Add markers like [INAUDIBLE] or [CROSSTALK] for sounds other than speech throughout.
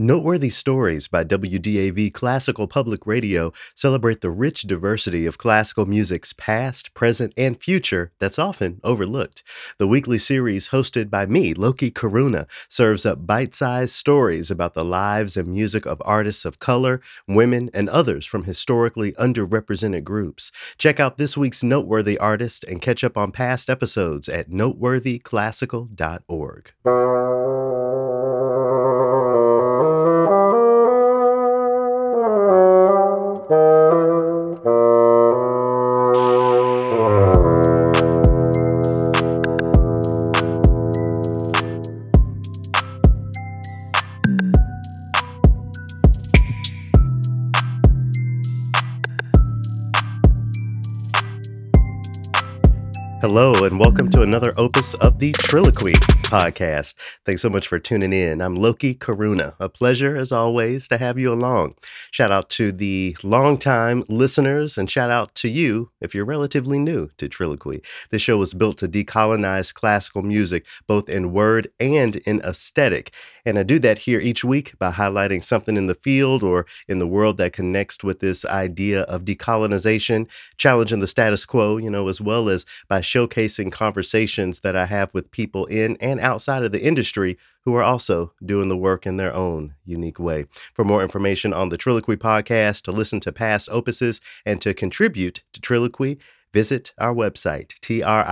Noteworthy Stories by WDAV Classical Public Radio celebrate the rich diversity of classical music's past, present, and future that's often overlooked. The weekly series, hosted by me, Loki Karuna, serves up bite sized stories about the lives and music of artists of color, women, and others from historically underrepresented groups. Check out this week's Noteworthy Artist and catch up on past episodes at noteworthyclassical.org. another opus of the Trilloquy podcast. Thanks so much for tuning in. I'm Loki Karuna. A pleasure, as always, to have you along. Shout out to the longtime listeners, and shout out to you if you're relatively new to Trilloquy. This show was built to decolonize classical music, both in word and in aesthetic. And I do that here each week by highlighting something in the field or in the world that connects with this idea of decolonization, challenging the status quo, you know, as well as by showcasing conversations that I have with people in and outside of the industry who are also doing the work in their own unique way. For more information on the Trilloquy podcast, to listen to past opuses, and to contribute to Trilloquy, visit our website, T-R-I-L-L-O-Q-U-Y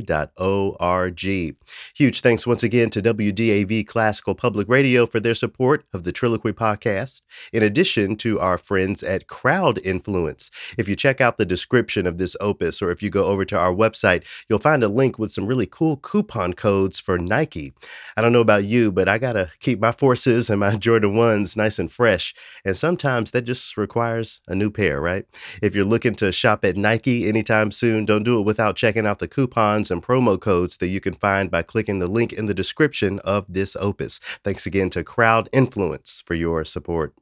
dot O-R-G. Huge thanks once again to WDAV Classical Public Radio for their support of the Trilloquy podcast, in addition to our friends at Crowd Influence. If you check out the description of this opus, or if you go over to our website, you'll find a link with some really cool coupon codes for Nike. I don't know about you, but I gotta keep my forces and my Jordan 1s nice and fresh, and sometimes that just requires a new pair, right? If you're looking to shop at Nike anytime soon, don't do it without checking out the coupons and promo codes that you can find by clicking the link in the description of this opus. Thanks again to Crowd Influence for your support.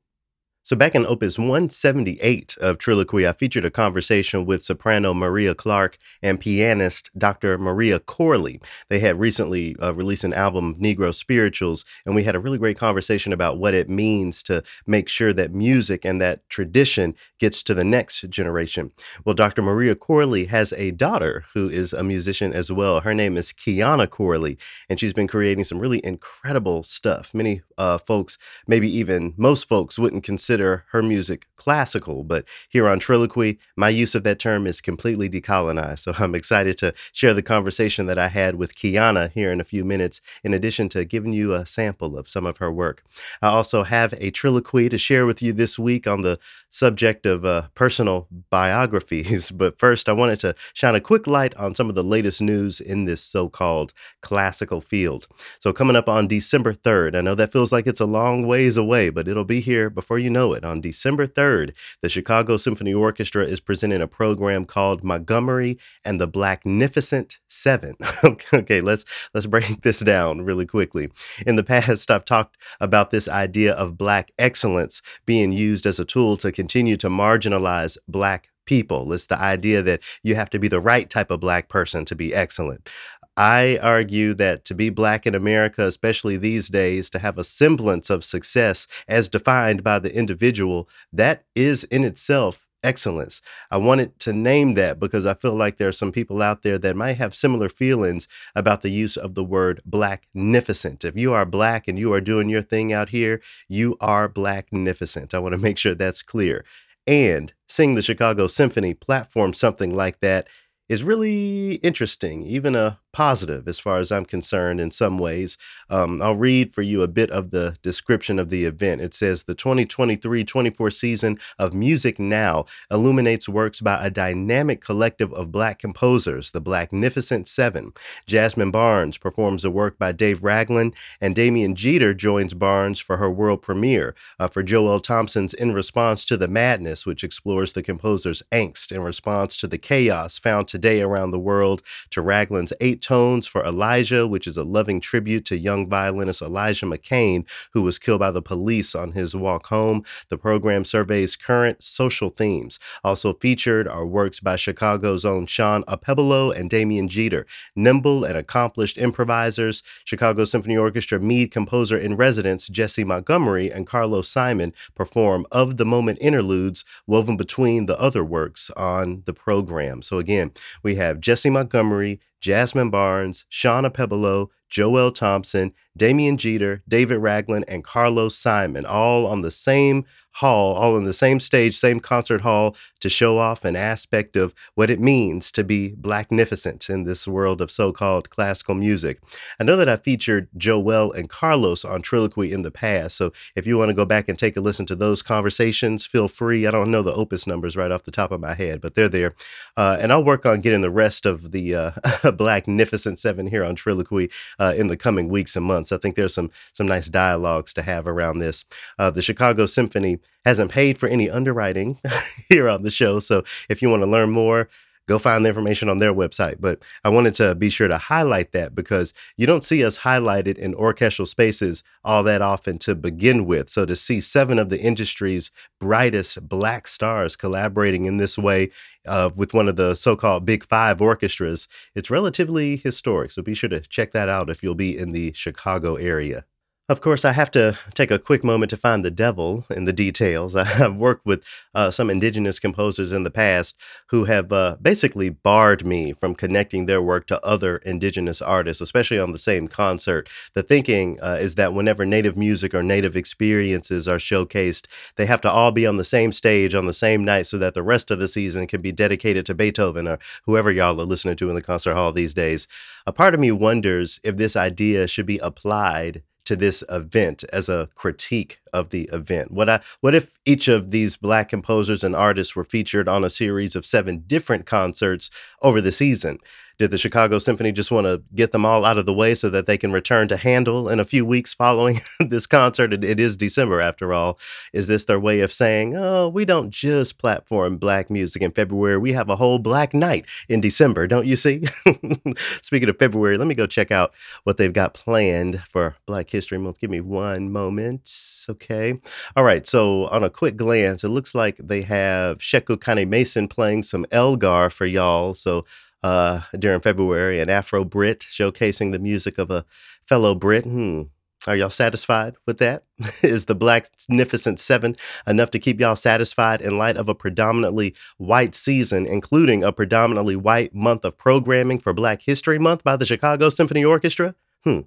So, back in Opus 178 of Trilloquy, I featured a conversation with soprano Maria Clark and pianist Dr. Maria Corley. They had recently uh, released an album, Negro Spirituals, and we had a really great conversation about what it means to make sure that music and that tradition gets to the next generation. Well, Dr. Maria Corley has a daughter who is a musician as well. Her name is Kiana Corley, and she's been creating some really incredible stuff. Many uh, folks, maybe even most folks, wouldn't consider consider her music classical, but here on Trilloquy, my use of that term is completely decolonized. So I'm excited to share the conversation that I had with Kiana here in a few minutes, in addition to giving you a sample of some of her work. I also have a Trilloquy to share with you this week on the subject of uh, personal biographies. [LAUGHS] But first, I wanted to shine a quick light on some of the latest news in this so called classical field. So, coming up on December 3rd, I know that feels like it's a long ways away, but it'll be here before you know it, on December 3rd, the Chicago Symphony Orchestra is presenting a program called Montgomery and the Blacknificent Seven. [LAUGHS] okay, let's let's break [LAUGHS] this down really quickly. In the past, I've talked about this idea of black excellence being used as a tool to continue to marginalize black people. It's the idea that you have to be the right type of black person to be excellent. I argue that to be black in America, especially these days, to have a semblance of success as defined by the individual, that is in itself excellence. I wanted to name that because I feel like there are some people out there that might have similar feelings about the use of the word blacknificent. If you are black and you are doing your thing out here, you are blacknificent. I want to make sure that's clear. And seeing the Chicago Symphony platform something like that is really interesting, even a positive as far as I'm concerned in some ways. Um, I'll read for you a bit of the description of the event. It says the 2023 24 season of Music Now illuminates works by a dynamic collective of Black composers, the Blacknificent Seven. Jasmine Barnes performs a work by Dave Ragland, and Damien Geter joins Barnes for her world premiere uh, for Joel Thompson's In Response to the Madness, which explores the composer's angst in response to the chaos found today around the world to Ragland's Eight Tones for Elijah, which is a loving tribute to young violinist Elijah McClain, who was killed by the police on his walk home. The program surveys current social themes. Also featured are works by Chicago's own Shawn Okpebholo and Damien Geter, nimble and accomplished improvisers. Chicago Symphony Orchestra Mead composer in residence Jessie Montgomery and Carlos Simon perform of the moment interludes woven between the other works on the program. So again, we have Jessie Montgomery, Jasmine Barnes, Shawn Okpebholo, Joel Thompson, Damien Geter, David Ragland, and Carlos Simon, all on the same hall, all in the same stage, same concert hall to show off an aspect of what it means to be blacknificent in this world of so-called classical music. I know that I featured Joel and Carlos on Trilloquy in the past, so if you want to go back and take a listen to those conversations, feel free. I don't know the opus numbers right off the top of my head, but they're there. Uh, and I'll work on getting the rest of the uh, [LAUGHS] Blacknificent Seven here on Trilloquy uh, in the coming weeks and months. I think there's some some nice dialogues to have around this. Uh, the Chicago Symphony hasn't paid for any underwriting [LAUGHS] here on the show. So if you want to learn more, go find the information on their website. But I wanted to be sure to highlight that because you don't see us highlighted in orchestral spaces all that often to begin with. So to see seven of the industry's brightest black stars collaborating in this way uh, with one of the so called Big Five orchestras, it's relatively historic. So be sure to check that out if you'll be in the Chicago area. Of course, I have to take a quick moment to find the devil in the details. [LAUGHS] I've worked with uh, some indigenous composers in the past who have uh, basically barred me from connecting their work to other indigenous artists, especially on the same concert. The thinking uh, is that whenever native music or native experiences are showcased, they have to all be on the same stage on the same night so that the rest of the season can be dedicated to Beethoven or whoever y'all are listening to in the concert hall these days. A part of me wonders if this idea should be applied to this event as a critique of the event. What I what if each of these black composers and artists were featured on a series of seven different concerts over the season? Did the Chicago Symphony just want to get them all out of the way so that they can return to Handel in a few weeks following [LAUGHS] this concert? It, it is December after all. Is this their way of saying, oh, we don't just platform black music in February, we have a whole black night in December, don't you see? [LAUGHS] Speaking of February, let me go check out what they've got planned for Black History Month. Give me one moment. Okay. All right. So, on a quick glance, it looks like they have Sheku Kanneh-Mason playing some Elgar for y'all. So, uh, during February, an Afro Brit showcasing the music of a fellow Brit. Hmm. Are y'all satisfied with that? [LAUGHS] Is the Blacknificent Seven enough to keep y'all satisfied in light of a predominantly white season, including a predominantly white month of programming for Black History Month by the Chicago Symphony Orchestra? Hmm.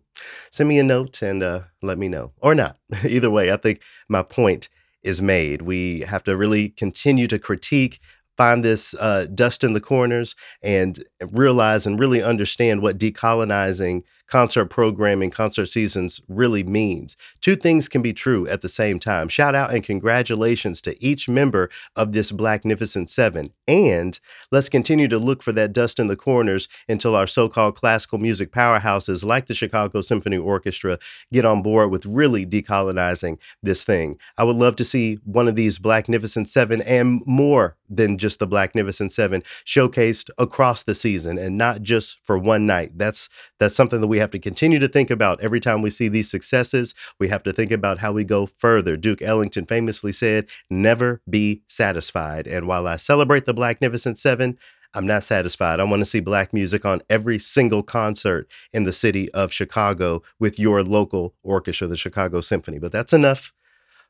Send me a note and uh, let me know, or not. [LAUGHS] Either way, I think my point is made. We have to really continue to critique find this uh, dust in the corners and realize and really understand what decolonizing concert programming, concert seasons really means. Two things can be true at the same time. Shout out and congratulations to each member of this Blacknificent Seven. And let's continue to look for that dust in the corners until our so called classical music powerhouses like the Chicago Symphony Orchestra get on board with really decolonizing this thing. I would love to see one of these Blacknificent Seven and more than just the Blacknificent Seven showcased across the season and not just for one night. That's that's something that we have to continue to think about every time we see these successes. We have to think about how we go further. Duke Ellington famously said, "Never be satisfied." And while I celebrate the Blacknificent Seven, I'm not satisfied. I want to see black music on every single concert in the city of Chicago with your local orchestra, the Chicago Symphony. But that's enough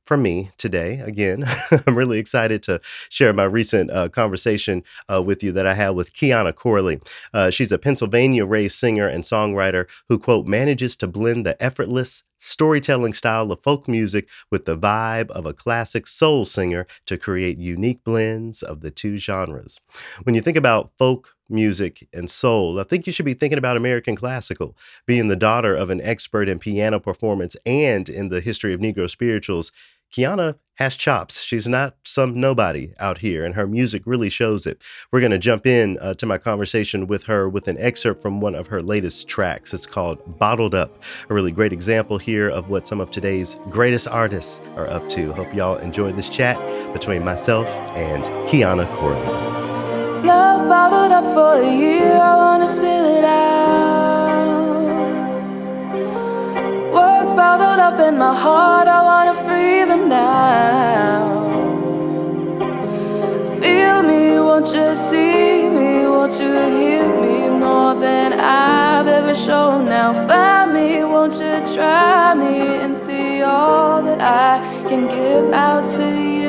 from me today. Again, [LAUGHS] I'm really excited to share my recent uh, conversation uh, with you that I had with Kiana Corley. Uh, she's a Pennsylvania raised singer and songwriter who, quote, manages to blend the effortless storytelling style of folk music with the vibe of a classic soul singer to create unique blends of the two genres. When you think about folk music and soul, I think you should be thinking about American classical. Being the daughter of an expert in piano performance and in the history of Negro spirituals, Kiana has chops. She's not some nobody out here, and her music really shows it. We're going to jump in uh, to my conversation with her with an excerpt from one of her latest tracks. It's called Bottled Up, a really great example here of what some of today's greatest artists are up to. Hope y'all enjoyed this chat between myself and Kiana Corley. Love bottled up for a year, I wanna spill it out. Words bottled up in my heart, I wanna free them now. Feel me, won't you see me? Won't you hear me more than I've ever shown? Now find me, won't you try me and see all that I can give out to you?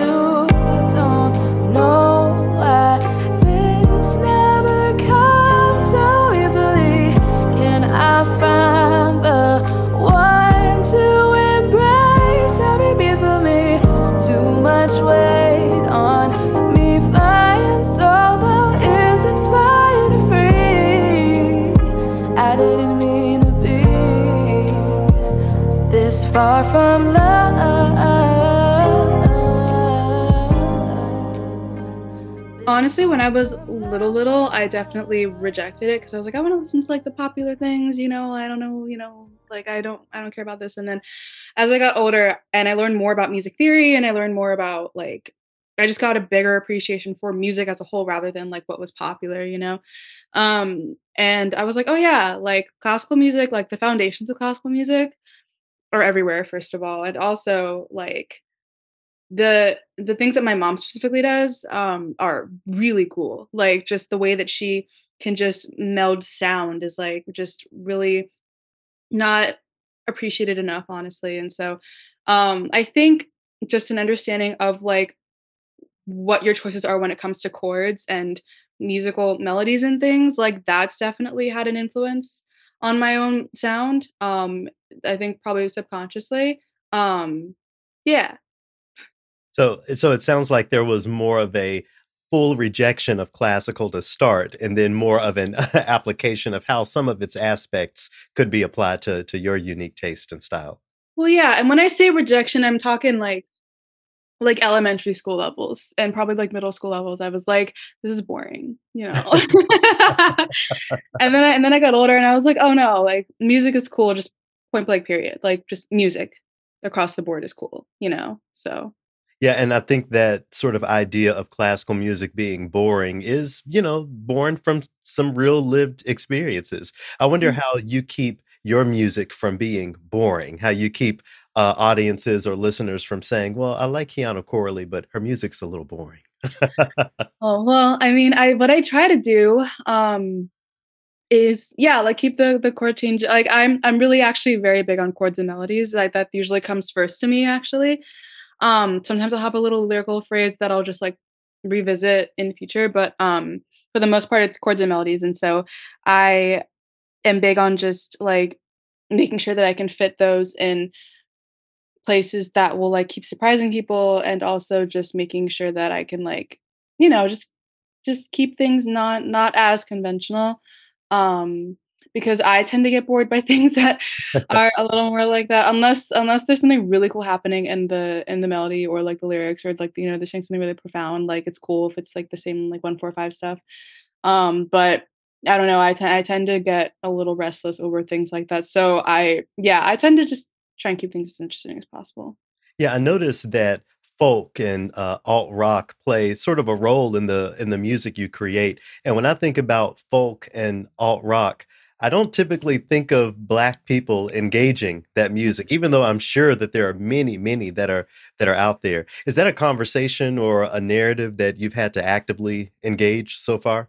I find the one to embrace of me? Too much weight on me flying solo isn't flying this far from love. Honestly, when I was little, little, I definitely rejected it because I was like, I want to listen to like the popular things, you know. I don't know, you know, like I don't, I don't care about this. And then, as I got older and I learned more about music theory and I learned more about like, I just got a bigger appreciation for music as a whole rather than like what was popular, you know. Um, and I was like, oh yeah, like classical music, like the foundations of classical music are everywhere. First of all, and also like the the things that my mom specifically does um are really cool like just the way that she can just meld sound is like just really not appreciated enough honestly and so um i think just an understanding of like what your choices are when it comes to chords and musical melodies and things like that's definitely had an influence on my own sound um i think probably subconsciously um yeah So so it sounds like there was more of a full rejection of classical to start, and then more of an [LAUGHS] application of how some of its aspects could be applied to to your unique taste and style. Well, yeah, and when I say rejection, I'm talking like like elementary school levels and probably like middle school levels. I was like, this is boring, you know. [LAUGHS] [LAUGHS] and then I, and then I got older and I was like, oh no, like music is cool, just point blank period. Like just music across the board is cool, you know. So Yeah, and I think that sort of idea of classical music being boring is, you know, born from some real lived experiences. I wonder Mm. how you keep your music from being boring, how you keep, uh, audiences or listeners from saying, "Well, I like Kiana Corley, but her music's a little boring." [LAUGHS] Oh, well, I mean, I what I try to do, um, is yeah, like keep the the chord change like I'm I'm really actually very big on chords and melodies, like that usually comes first to me actually. Um, sometimes I'll have a little lyrical phrase that I'll just like revisit in the future, but um for the most part it's chords and melodies. And so I am big on just like making sure that I can fit those in places that will like keep surprising people and also just making sure that I can like, you know, just just keep things not not as conventional. Um because I tend to get bored by [LAUGHS] things that [LAUGHS] are a little more like that unless unless there's something really cool happening in the in the melody or like the lyrics or like you know they're saying something really profound like it's cool if it's like the same like 145 stuff. Um but I don't know I tend to get a little restless over things like that. So I yeah I tend to just try and keep things as interesting as possible. Yeah, I noticed that folk and, uh, alt rock play sort of a role in the in the music you create, and when I think about folk and alt rock, I don't typically think of Black people engaging that music, even though I'm sure that there are many, many that are that are out there. Is that a conversation or a narrative that you've had to actively engage so far?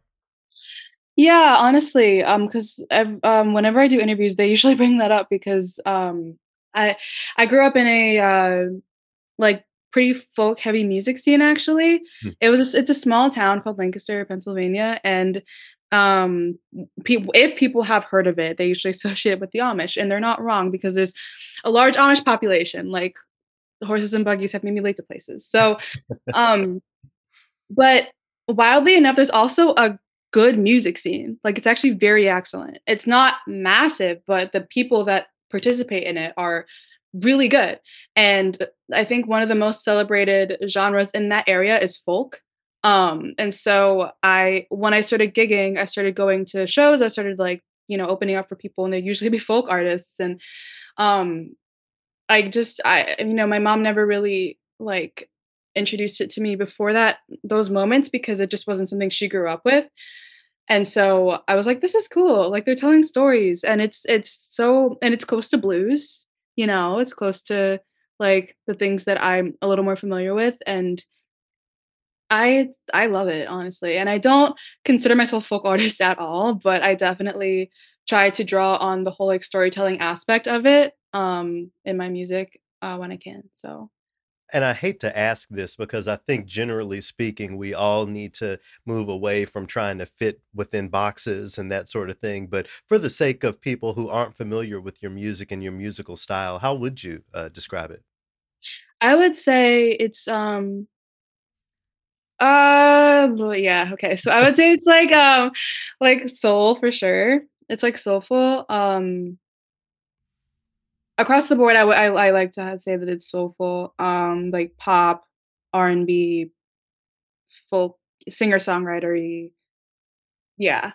Yeah, honestly, because ev um, whenever I do interviews, they usually [LAUGHS] bring that up because, um, I I grew up in a, uh, like, pretty folk heavy music scene, actually. Hmm. It was a it's a small town called Lancaster, Pennsylvania, and, um, m peop if people have heard of it, they usually [LAUGHS] associate it with the Amish, and they're not wrong because there's a large Amish population, like, horses and buggies have made me late to places. So, um, but wildly enough, there's also a good music scene, like, it's actually very excellent. It's not massive, but the people that participate in it are really good, and I think one of the most celebrated genres in that area is folk. Um, and so I when I started gigging, I started going to shows, I started, like, you know, opening up for people, and they'd usually be folk artists, and, um, I just I you know, my mom never really, like, introduced it to me before that those moments because it just wasn't something she grew up with. And so I was like, this is cool. Like they're telling stories and it's it's so and it's close to blues, you know, it's close to like the things that I'm a little more familiar with and I I love it honestly. And I don't consider myself folk [LAUGHS] artist at all, but I definitely try to draw on the whole like storytelling aspect of it um in my music uh when I can. So And I hate to ask this because I think generally speaking, we all need to move away from trying to fit within boxes and that sort of thing. But for the sake of people who aren't familiar with your music and your musical style, how would you uh, describe it? I would say it's um uh yeah, okay. So I would say it's like um like soul for sure. It's like soulful. Um across the board I would I, I like to say that it's soulful. Um like pop, R&B, folk singer-songwriter Yeah.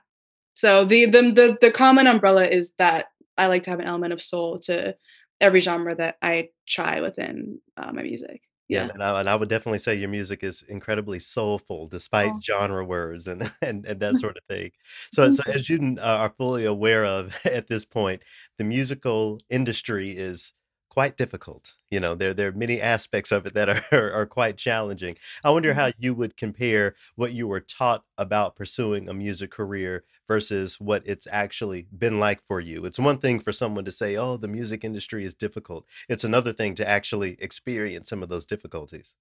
So the the the the common umbrella is that I like to have an element of soul to every genre that I try within, uh, my music. Yeah, Yeah. man, I and I would definitely say your music is incredibly soulful despite Oh, genre words and [LAUGHS] and and that [LAUGHS] sort of thing. So so mm-hmm. as you kn are fully aware of [LAUGHS] at this point, the musical industry is quite difficult. You know, there there are many aspects of it that are [LAUGHS] are quite challenging. I wonder how you would compare what you were taught about pursuing a music career versus what it's actually been like for you. It's one thing for someone to say, "Oh, the music industry is difficult." It's another thing to actually experience some of those difficulties.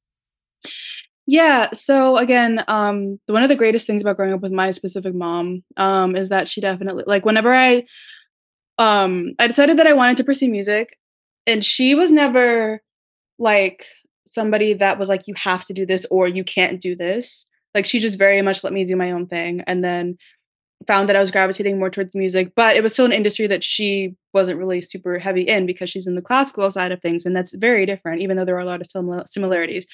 Yeah, so again, um, one of the greatest things about growing up with my specific mom, um, is that she definitely like, whenever I um, I decided that I wanted to pursue music, and she was never, like, somebody that was like, "You have to do this," or "You can't do this." Like, she just very much let me do my own thing, and then found that I was gravitating more towards music, but it was still an industry that she wasn't really super heavy in because she's in the classical side of things, and that's very different, even though there are a lot of simila similarities.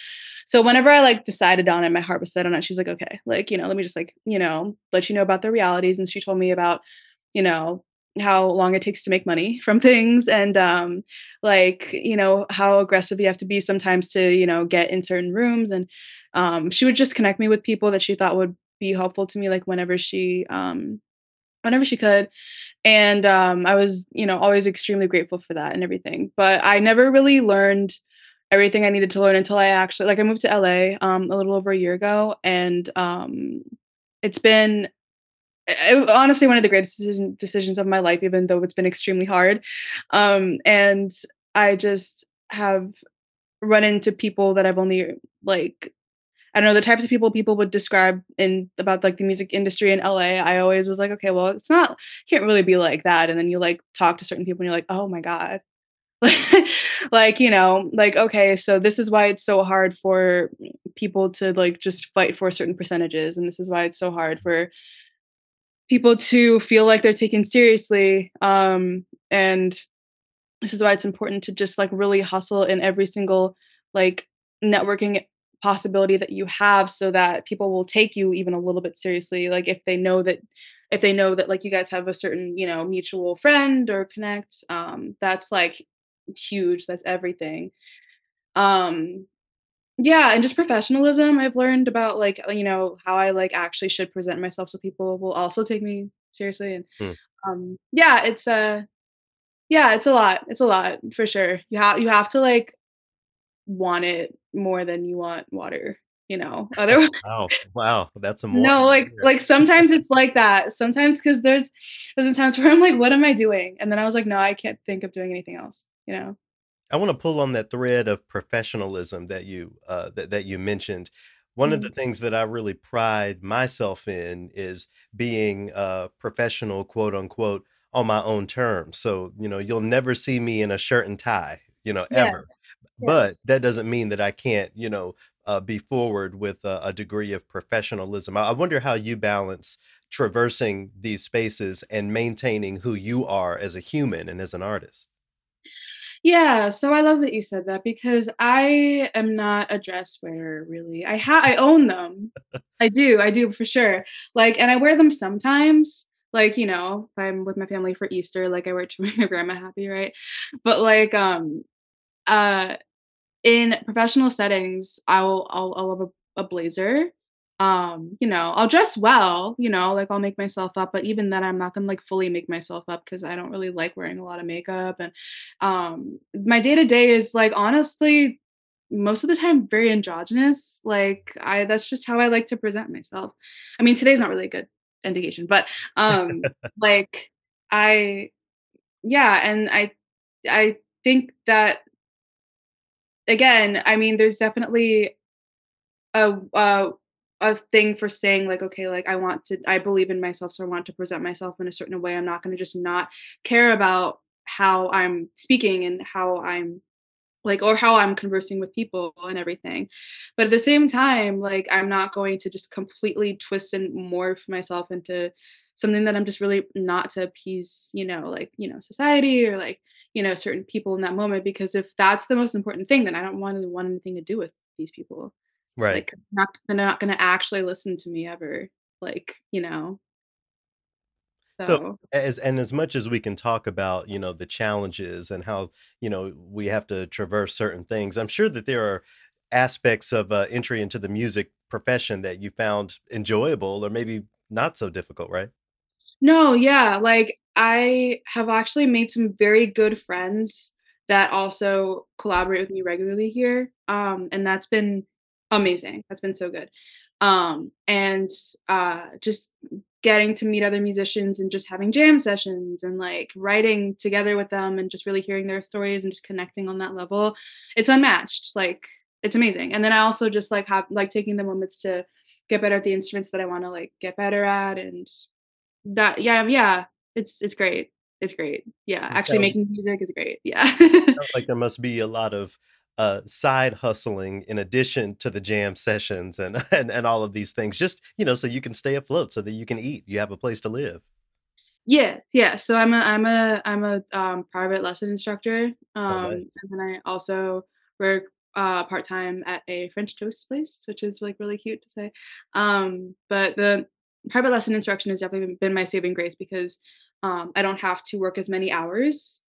So whenever I, like, decided on it, my heart was set on it, she's like, "Okay, like, you know, let me just, like, you know, let you know about the realities," and she told me about, you know, how long it takes to make money from things and, um, like, you know, how aggressive you have to be sometimes to, you know, get in certain rooms, and, um, she would just connect me with people that she thought would be helpful to me, like, whenever she, um whenever she could, and, um, I was, you know, always extremely grateful for that and everything, but I never really learned everything I needed to learn until I actually like, I moved to LA, um, a little over a year ago, and, um, it's been honestly one of the greatest decision decisions of my life, even though it's been extremely hard, um, and I just have run into people that I've only, like I don't know, the types of people people would describe in about, like, the music industry in LA, I always was like, "Okay, well, it's not can't really be like that," and then you, like, talk to certain people and you're like, "Oh my god." [LAUGHS] Like, you know, like, okay, so this is why it's so hard for people to, like, just fight for certain percentages, and this is why it's so hard for people to feel like they're taken seriously, um, and this is why it's important to just, like, really hustle in every single, like, networking possibility that you have so that people will take you even a little bit seriously, like, if they know that if they know that, like, you guys have a certain, you know, mutual friend or connect, um, that's, like, huge, that's everything. Um, yeah, and just professionalism, I've learned about, like, you know, how I, like, actually should present myself so people will also take me seriously, and, Hmm. um, yeah, it's, uh yeah, it's a lot, it's a lot, for sure. You have you have to, like, want it more than you want water, you know? [LAUGHS] Otherwise [LAUGHS] Wow, wow, that's a water no, like like, sometimes it's like that. Sometimes because there's there's times [LAUGHS] where I'm like, "What am I doing?" And then I was like, "No, I can't think of doing anything else," you know? I wanna pull on that thread of professionalism that you, uh, that that you mentioned. One of the Mhm. things that I really pride myself in is being, uh, "professional," quote, unquote, on my own terms. So, you know, you'll never see me in a shirt and tie, you know, ever. Yes, But that doesn't mean that I can't, you know, uh, be forward with a a degree of professionalism. I I wonder how you balance traversing these spaces and maintaining who you are as a human and as an artist. Yeah, so I love that you said that because I am not a dress wearer, really. I ha I own them. I do, I do for sure. Like, and I wear them sometimes. Like, you know, if I'm with my family for Easter, like I wear it to make [LAUGHS] my grandma happy, right? But like, um, uh In professional settings, I'll I'll I'll have a a blazer. Um, you know, I'll dress well, you know, like, I'll make myself up, but even then, I'm not gonna, like, fully make myself up because I don't really like wearing a lot of makeup, and, um, my day-to-day is, like, honestly, most of the time, very androgynous, like, I that's just how I like to present myself. I mean, today's not really a good indication, but, um, [LAUGHS] like, I yeah, and I I think that again, I mean, there's definitely a a a thing for saying, like, "Okay, like, I want to I believe in myself, so I want to present myself in a certain way. I'm not gonna just not care about how I'm speaking and how I'm like, or how I'm conversing with people and everything." But at the same time, like, I'm not going to just completely twist and morph myself into something that I'm just really not to appease, you know, like, you know, society or, like, you know, certain people in that moment, because if that's the most important thing, then I don't wanna want anything to do with these people. Right. Like, not they're not gonna actually listen to me ever, like, you know? So, So as and as much as we can talk about, you know, the challenges and how, you know, we have to traverse certain things, I'm sure that there are aspects of, uh, entry into the music profession that you found enjoyable or maybe not so difficult, right? No, yeah, like, I have actually made some very good friends that also collaborate with me regularly here, um, and that's been amazing, that's been so good. Um, and, uh, just getting to meet other musicians and just having jam sessions and, like, writing together with them and just really hearing their stories and just connecting on that level, it's unmatched, like, it's amazing. And then I also just, like, have like, taking the moments to get better at the instruments that I wanna, like, get better at and that yeah, yeah, it's it's great, it's great. Yeah, actually making music is great, yeah. like [LAUGHS] there must be a lot of, uh, side hustling in addition to the jam sessions and [LAUGHS] and and all of these things, just, you know, so you can stay afloat, so that you can eat, you have a place to live. Yeah, yeah, so I'm a I'm a I'm a, um, private lesson instructor, Oh, um, nice. and then I also work, uh, part-time at a French toast place, which is, like, really cute to say. Um, but the private lesson instruction has definitely been been my saving grace because, um, I don't have to work as many hours,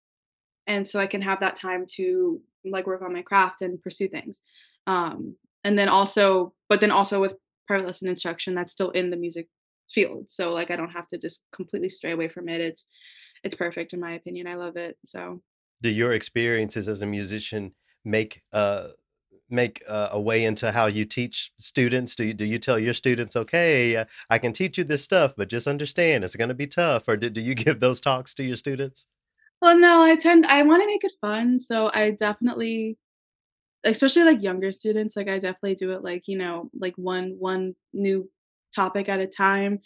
and so I can have that time to, like, work on my craft and pursue things. Um, and then also but then also with private lesson instruction, that's still in the music field, so, like, I don't have to just completely stray away from it, it's it's perfect in my opinion, I love it, so Do your experiences as a musician make, uh make a a way into how you teach students? Do you do you tell your students, "Okay, uh, I can teach you this stuff, but just understand it's gonna be tough," or do do you [LAUGHS] give those talks to your students? Well, no, I tend I wanna make it fun, so I definitely especially, like, younger students, like, I definitely do it, like, you know, like, one one new topic at a time.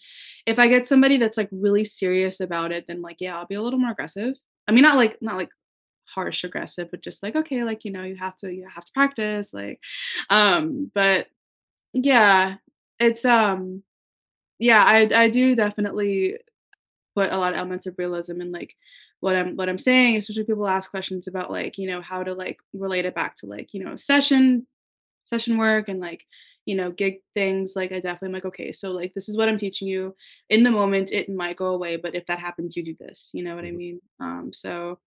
If I get somebody that's, like, really serious about it, then, like, yeah, I'll be a little more aggressive. I mean, not like not like harsh aggressive, but just like, "Okay, like, you know, you have to you have to practice," like, um, but yeah, it's, um yeah, I I do definitely put a lot of elements of realism in, like, what I'm what I'm saying, especially people ask questions about, like, you know, how to, like, relate it back to, like, you know, session session work and, like, you know, gig things, like, I definitely am like, "Okay, so, like, this is what I'm teaching you. In the moment, it might go away, but if that happens, you do this." You know what I Mhm. mean? Um, so,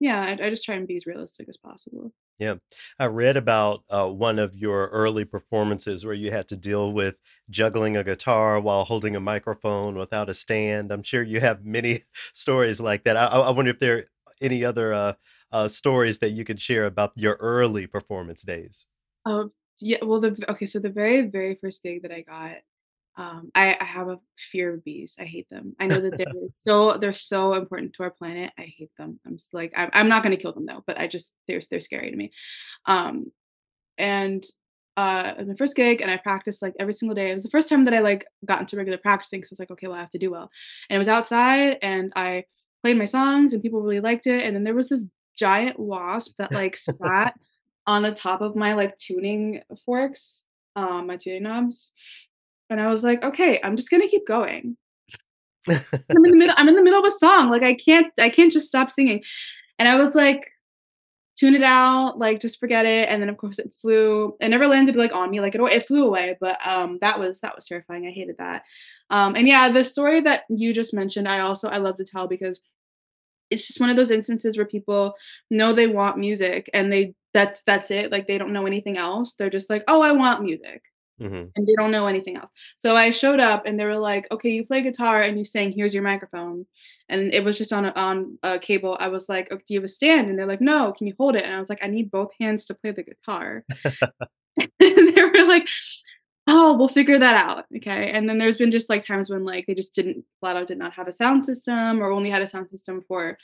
yeah, I I just try and be as realistic as possible. Yeah. I read about, uh, one of your early performances where you had to deal with juggling a guitar while holding a microphone without a stand. I'm sure you have many [LAUGHS] stories like that. I I wonder if there are any other, uh uh, stories that you could share about your early performance days? Um, yeah, well, the okay, so the very, very first gig that I got, um, I I have a fear of bees, I hate them. I know that they're [LAUGHS] so they're so important to our planet, I hate them. I'm just like I'm I'm not gonna kill them though, but I just they're they're scary to me. Um, and, uh, in the first gig and I practiced, like, every single day. It was the first time that I, like, got into regular practicing 'cause I was like, "Okay, well, I have to do well." And it was outside, and I played my songs, and people really liked it, and then there was this giant wasp that, like, [LAUGHS] sat on the top of my, like, tuning forks, um, my tuning knobs, and I was like, "Okay, I'm just gonna keep going." [LAUGHS] I'm in the middle I'm in the middle of a song, like, I can't I can't just stop singing. And I was like, "Tune it out, like, just forget it," and then, of course, it flew. It never landed, like, on me, like, it it flew away, but, um, that was that was terrifying, I hated that. Um, and yeah, the story that you just mentioned, I also I love to tell because it's just one of those instances where people know they want music, and they that's that's it, like, they don't know anything else. They're just like, "Oh, I want music." Mhm. And they don't know anything else. So I showed up and they were like, "Okay, you play guitar and you sing, here's your microphone." And it was just on a on a cable. I was like, "Oh, do you have a stand?" And they're like, "No, can you hold it?" And I was like, "I need both hands to play the guitar." [LAUGHS] [LAUGHS] And they were like, "Oh, we'll figure that out." Okay. And then there's been just like times when like they just didn't flat out did not have a sound system or only had a sound system for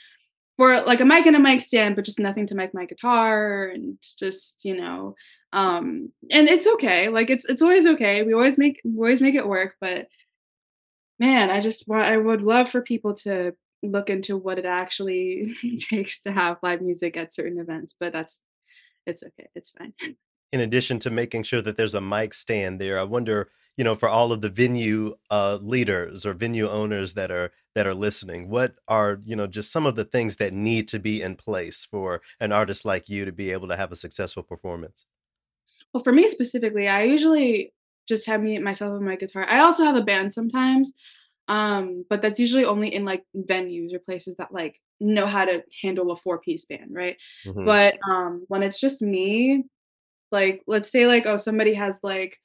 for like a mic and a mic stand, but just nothing to mic my guitar and just, you know, um and it's okay. Like it's it's always okay. We always make we always make it work, but man, I just I would love for people to look into what it actually [LAUGHS] takes to have live music at certain events, but that's it's okay. It's fine. In addition to making sure that there's a mic stand there, I wonder, you know, for all of the venue, uh, leaders or venue owners that are that are listening, what are, you know, just some of the things that need to be in place for an artist like you to be able to have a successful performance? Well, for me specifically, I usually just have me myself and my guitar. I also have a band sometimes, um, but that's usually only in like venues or places that like know how to handle a four piece band, right? Mhm. But um, when it's just me, like let's say like oh somebody has like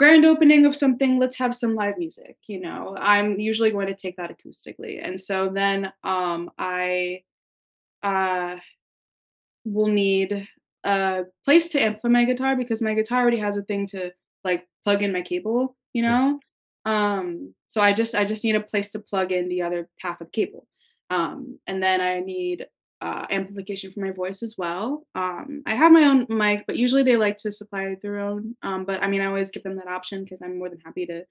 grand opening of something, let's have some live music. You know, I'm usually going to take that acoustically, and so then um, I uh will need a place to amplify my guitar because my guitar already has a thing to, like, plug in my cable, you know? Um, so I just I just need a place to plug in the other half of the cable. Um, and then I need, uh, amplification for my voice as well. Um, I have my own mic, but usually they like to supply their own, um, but, I mean, I always give them that option because I'm more than happy to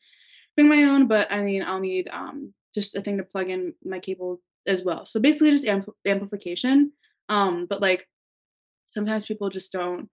bring my own, but, I mean, I'll need, um, just a thing to plug in my cable as well. So basically just ampli amplification, um, but, like, sometimes people just don't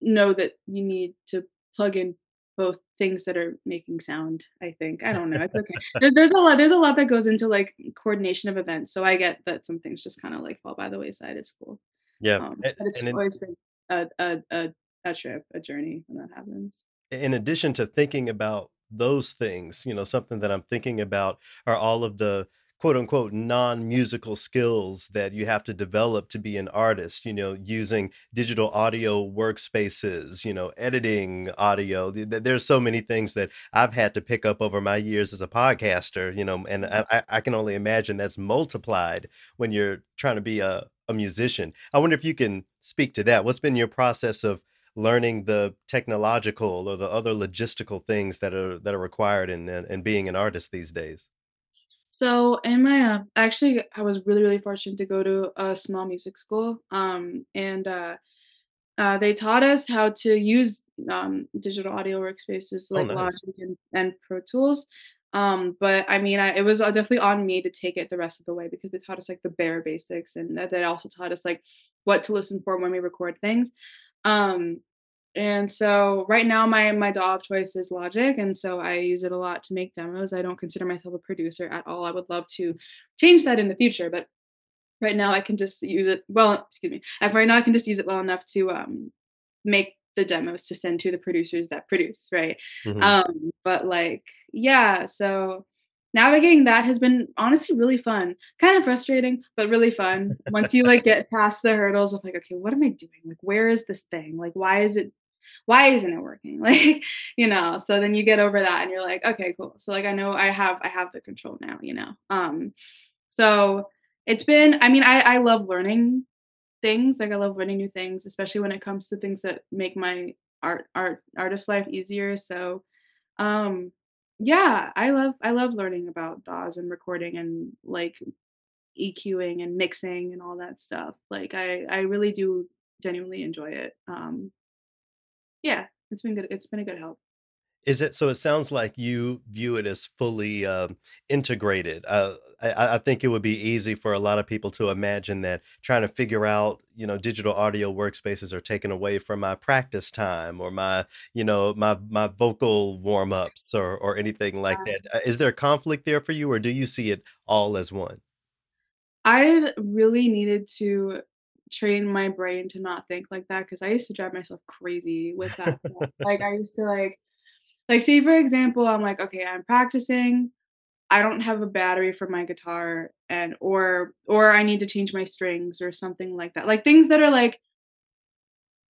know that you need to plug in both things that are making sound, I think. I don't know, it's okay. [LAUGHS] There's there's a lot there's a lot that goes into, like, coordination of events, so I get that some things just kinda, like, fall by the wayside, it's cool. Yeah, Um, but it's and always been a a a a trip, a journey when that happens. in addition to thinking about those things, you know, something that I'm thinking about are all of the quote unquote non-musical skills that you have to develop to be an artist, you know, using digital audio workspaces, you know, editing audio. Th- th- There's so many things that I've had to pick up over my years as a podcaster, you know, and I, I I can only imagine that's multiplied when you're trying to be a, a musician. I wonder if you can speak to that. What's been your process of learning the technological or the other logistical things that are that are required in in, in being an artist these days. So in my uh, actually I was really, really fortunate to go to a small music school, um, and, uh Uh, they taught us how to use um, digital audio workspaces Oh, like nice. Logic and, and Pro Tools. Um, but I mean, I, it was uh, definitely on me to take it the rest of the way because they taught us like the bare basics, and that they also taught us like what to listen for when we record things. Um, and so right now, my my DAW of choice is Logic, and so I use it a lot to make demos. I don't consider myself a producer at all. I would love to change that in the future, but Right now, I can just use it well, excuse me. Right now, I can just use it well enough to, um, make the demos to send to the producers that produce, right? Mhm. Um, but, like, yeah, so navigating that has been honestly really fun. Kind of frustrating, but really fun. Once you, like, [LAUGHS] get past the hurdles of, like, "Okay, what am I doing? Like, where is this thing? Like, why is it why isn't it working?" [LAUGHS] Like, you know, so then you get over that and you're like, "Okay, cool." So, like, I know I have I have the control now, you know? Um, so it's been I mean, I I love learning things, like, I love learning new things, especially when it comes to things that make my art art artist life easier, so, um, yeah, I love I love learning about DAWs and recording and, like, EQing and mixing and all that stuff, like, I I really do genuinely enjoy it, um, yeah, it's been good it's been a good help. Is it so it sounds like you view it as fully, um, integrated. Uh, I I think it would be easy for a lot of people to imagine that trying to figure out, you know, digital audio workspaces are taken away from my practice time or my, you know, my my vocal warm-ups or or anything like that. Uh, is there conflict there for you, or do you see it all as one? I really needed to train my brain to not think like that because I used to drive myself crazy with that. [LAUGHS] Like, I used to, like like, say, for example, I'm like, "Okay, I'm practicing, I don't have a battery for my guitar," and or or I need to change my strings or something like that. Like, things that are, like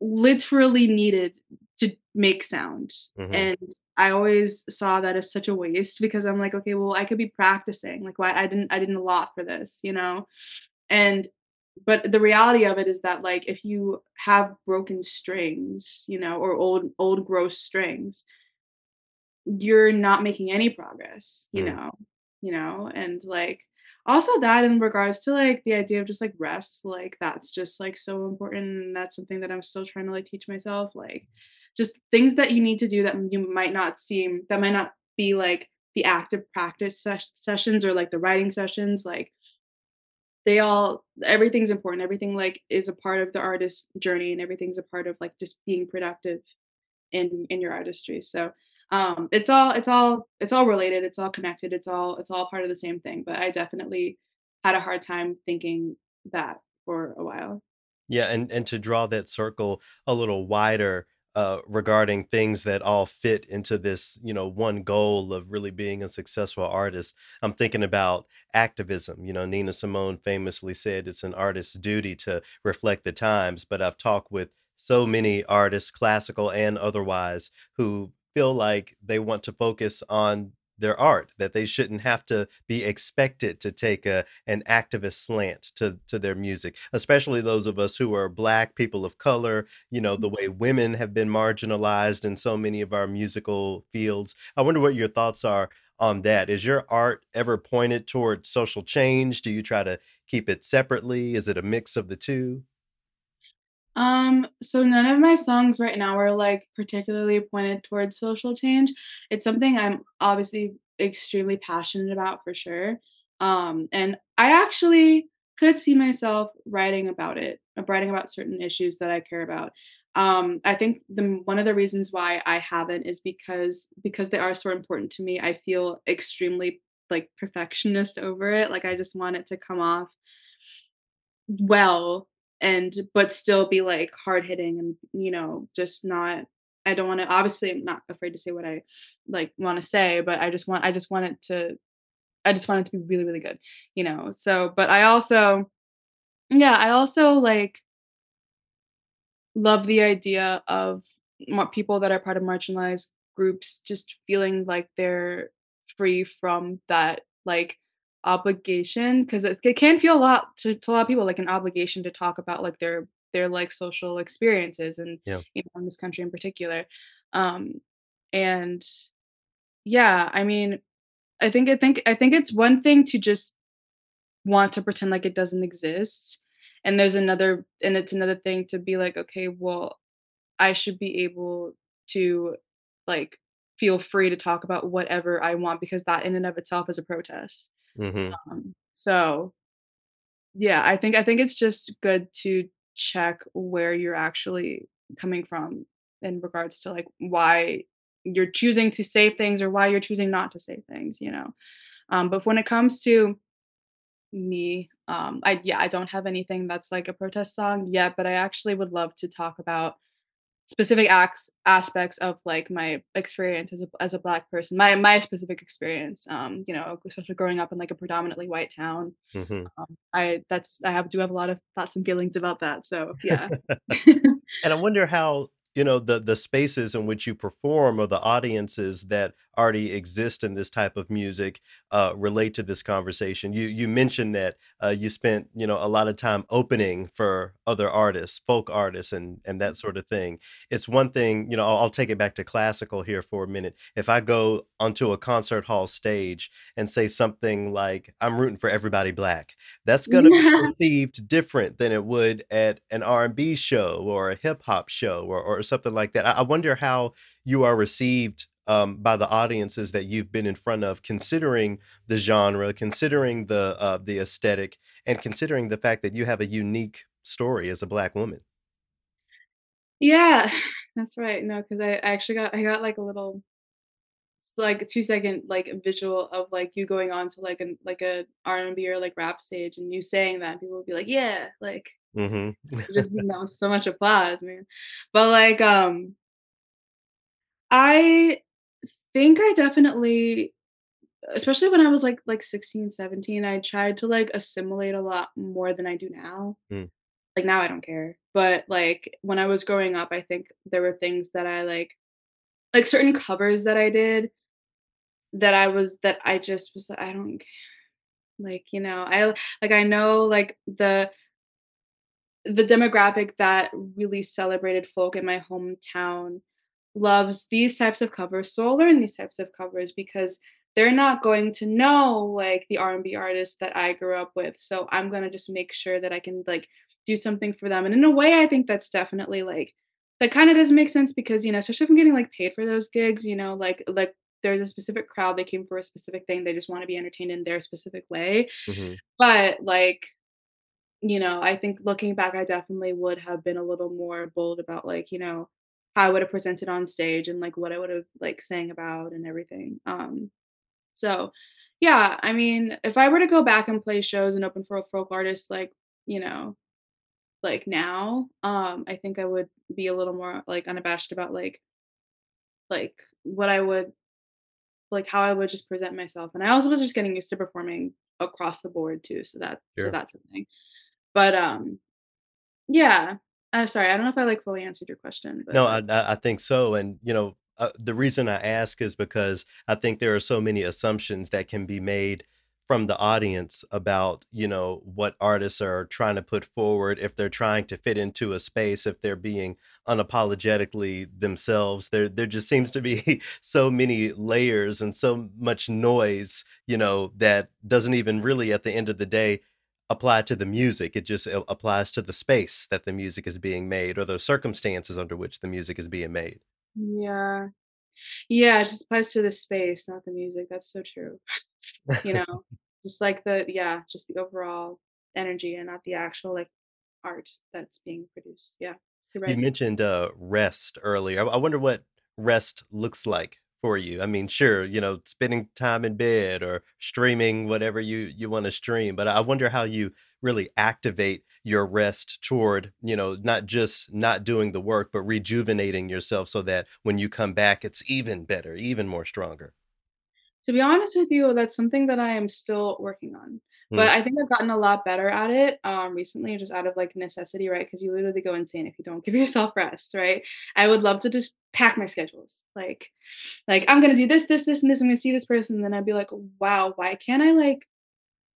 literally needed to make sound. Mhm. And I always saw that as such a waste because I'm like, "Okay, well, I could be practicing, like, why I didn't I didn't allot for this," you know? And but the reality of it is that, like, if you have broken strings, you know, or old old gross strings you're not making any progress, you Mm. know you know? And, like, also that in regards to, like, the idea of just, like, rest, like, that's just, like, so important, and that's something that I'm still trying to, like, teach myself, like, just things that you need to do that you might not seem that might not be, like, the active practice sesh sessions or, like, the writing sessions, like they all everything's important, everything, like, is a part of the artist's journey, and everything's a part of, like, just being productive in in your artistry, so, um, it's all it's all it's all related, it's all connected, it's all it's all part of the same thing, but I definitely had a hard time thinking that for a while. Yeah, and and to draw that circle a little wider, uh, regarding things that all fit into this, you know, one goal of really being a successful artist, I'm thinking about activism, you know, Nina Simone famously said, "It's an artist's duty to reflect the times," but I've talked with so many artists, classical and otherwise, who feel like they want to focus on their art, that they shouldn't have to be expected to take a an activist slant to to their music, especially those of us who are Black, people of color, you know, the mm-hmm. way women have been marginalized in so many of our musical fields. I wonder what your thoughts are on that. Is your art ever pointed towards social change? Do you try to keep it separately? Is it a mix of the 2? Um, so none of my songs right now are, like, particularly pointed towards social change. It's something I'm obviously extremely passionate about for sure, um, and I actually could see myself writing about it, writing about certain issues that I care about. Um, I think the one of the reasons why I haven't is because because they are so important to me, I feel extremely, like, perfectionist over it, like, I just want it to come off well, and but still be, like, hard hitting and, you know, just not I don't wanna obviously, I'm not afraid to say what I, like, wanna say, but I just want I just want it to I just want it to be really, really good, you know? So but I also yeah, I also, like love the idea of people that are part of marginalized groups just feeling like they're free from that, like, obligation, 'cause it it can feel a lot to to a lot of people, like an obligation to talk about, like, their their, like, social experiences and, Yeah. you know, in this country in particular. Um, and yeah, I mean, I think I think I think it's one thing to just want to pretend like it doesn't exist, and there's another and it's another thing to be like, "Okay, well, I should be able to, like, feel free to talk about whatever I want because that in and of itself is a protest." Mhm. Um, so yeah, I think I think it's just good to check where you're actually coming from in regards to, like, why you're choosing to say things or why you're choosing not to say things, you know? Um, but when it comes to me, um, I yeah, I don't have anything that's like a protest song yet, but I actually would love to talk about specific acts aspects of, like, my experience as a as a Black person, my my specific experience, um, you know, especially growing up in, like, a predominantly white town. Mhm. Um, I that's I have do have a lot of thoughts and feelings about that, so yeah. [LAUGHS] [LAUGHS] And I wonder how, you know, the the spaces in which you perform or the audiences that already exist in this type of music, uh, relate to this conversation. You you mentioned that, uh, you spent, you know, a lotta time opening for other artists, folk artists, and and that sorta thing. It's one thing you know, I'll I'll take it back to classical here for a minute. If I go onto a concert hall stage and say something like, "I'm rooting for everybody Black," that's [LAUGHS] gonna be perceived different than it would at an R&B show or a hip-hop show or or something like that. I I wonder how you are received, um, by the audiences that you've been in front of considering the genre, considering the, uh, the aesthetic, and considering the fact that you have a unique story as a Black woman. Yeah, [SIGHS] that's right, no, 'cause I I actually got I got, like, a little like, a two-second, like, visual of, like, you going on to, like, an like, a R&B or, like, rap stage and you saying that, people would be like, "Yeah," like, mm-hmm. just, you know, so much applause, man. But, like, um I think I definitely especially when I was, like like, 16, 17, I tried to, like, assimilate a lot more than I do now. Mm. Like, now I don't care, but, like, when I was growing up, I think there were things that I, like like, certain covers that I did that I was that I just was "I don't like, you know, I like, I know, like, the the demographic that really celebrated folk in my hometown loves these types of covers, so I'll learn these types of covers because they're not going to know, like, the R&B artists that I grew up with, so I'm gonna just make sure that I can, like, do something for them, and in a way, I think that's definitely, like that kinda doesn't make sense because, you know, especially if I'm getting, like, paid for those gigs, you know, like like, there's a specific crowd they came for a specific thing, they just wanna be entertained in their specific way, Mhm. but, like, you know, I think looking back, I definitely would have been a little more bold about, like, you know, how I would've presented on stage and, like, what I would've, like, sang about and everything, um, so, yeah, I mean, if I were to go back and play shows and open for a folk artist, like, you know, like, now, um, I think I would be a little more, like, unabashed about, like like, what I would like, how I would just present myself, and I also was just getting used to performing across the board too, so that so Sure. that's something, but, um, yeah, I'm sorry, I don't know if I, like, fully answered your question, No, but I I I think so, and, you know, uh, the reason I ask is because I think there are so many assumptions that can be made from the audience about, you know, what artists are trying to put forward, if they're trying to fit into a space, if they're being unapologetically themselves. There there just seems to be [LAUGHS] so many layers and so much noise, you know, that doesn't even really, at the end of the day, apply to the music. It just a applies to the space that the music is being made or the circumstances under which the music is being made. Yeah. Yeah, it just applies to the space, not the music, that's so true. [LAUGHS] You know? [LAUGHS] Just like the yeah, just the overall energy and not the actual, like, art that's being produced, yeah, you're You mentioned, uh, rest earlier. I wonder what rest looks like for you. I mean, sure, you know, spending time in bed or streaming whatever you you wanna stream, but I wonder how you really activate your rest toward, you know, not just not doing the work, but rejuvenating yourself so that when you come back, it's even better, even more stronger. To be honest with you, that's something that I am still working on, but Mm. I think I've gotten a lot better at it, um, recently just out of, like, necessity, right? Because you literally go insane if you don't give [LAUGHS] yourself rest, right? I would love to just pack my schedules, like like, "I'm gonna do this, this, this, and this, I'm gonna see this person," and then I'd be like, "Wow, why can't I, like,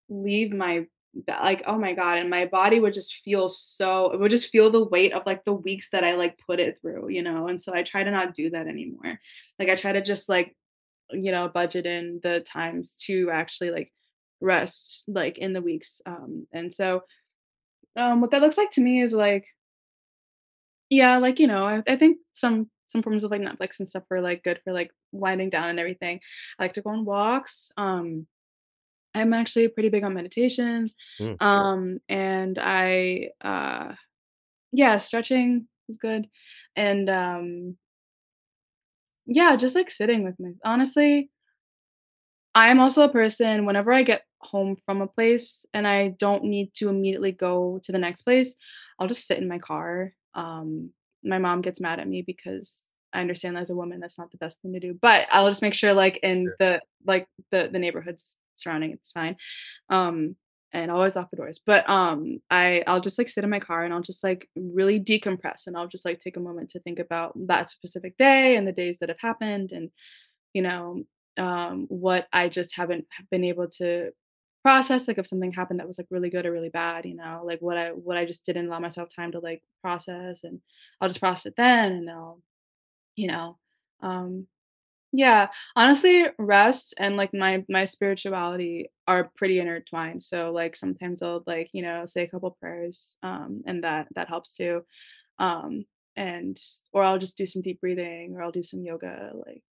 leave my like, oh my god, and my body would just feel so it would just feel the weight of, like, the weeks that I, like, put it through, you know? And so I try to not do that anymore. Like, I try to just, like, you know, budget in the times to actually, like, rest, like, in the weeks, um, and so, um, what that looks like to me is, like yeah, like, you know, I I think some some forms of, like, Netflix and stuff are, like, good for, like, winding down and everything. I like to go on walks, um, I'm actually pretty big on meditation, Mm. um, and I, uh yeah, stretching is good, and, um yeah, just, like, sitting with me honestly I'm also a person, whenever I get home from a place and I don't need to immediately go to the next place, I'll just sit in my car, um, my mom gets mad at me because I understand that as a woman, that's not the best thing to do, but I'll just make sure, like, in Sure. the like, the the neighborhoods surrounding, it's fine, um, and always lock the doors, but, um, I I'll just, like, sit in my car and I'll just, like, really decompress, and I'll just, like, take a moment to think about that specific day and the days that have happened and, you know, um, what I just haven't been able to process, like, if something happened that was, like, really good or really bad, you know, like, what I what I just didn't allow myself time to, like, process, and I'll just process it then, and I'll you know, um yeah, honestly, rest and, like, my my spirituality are pretty intertwined, so, like, sometimes I'll, like, you know, say a couple prayers, um, and that that helps too, um, and or I'll just do some deep breathing, or I'll do some yoga, like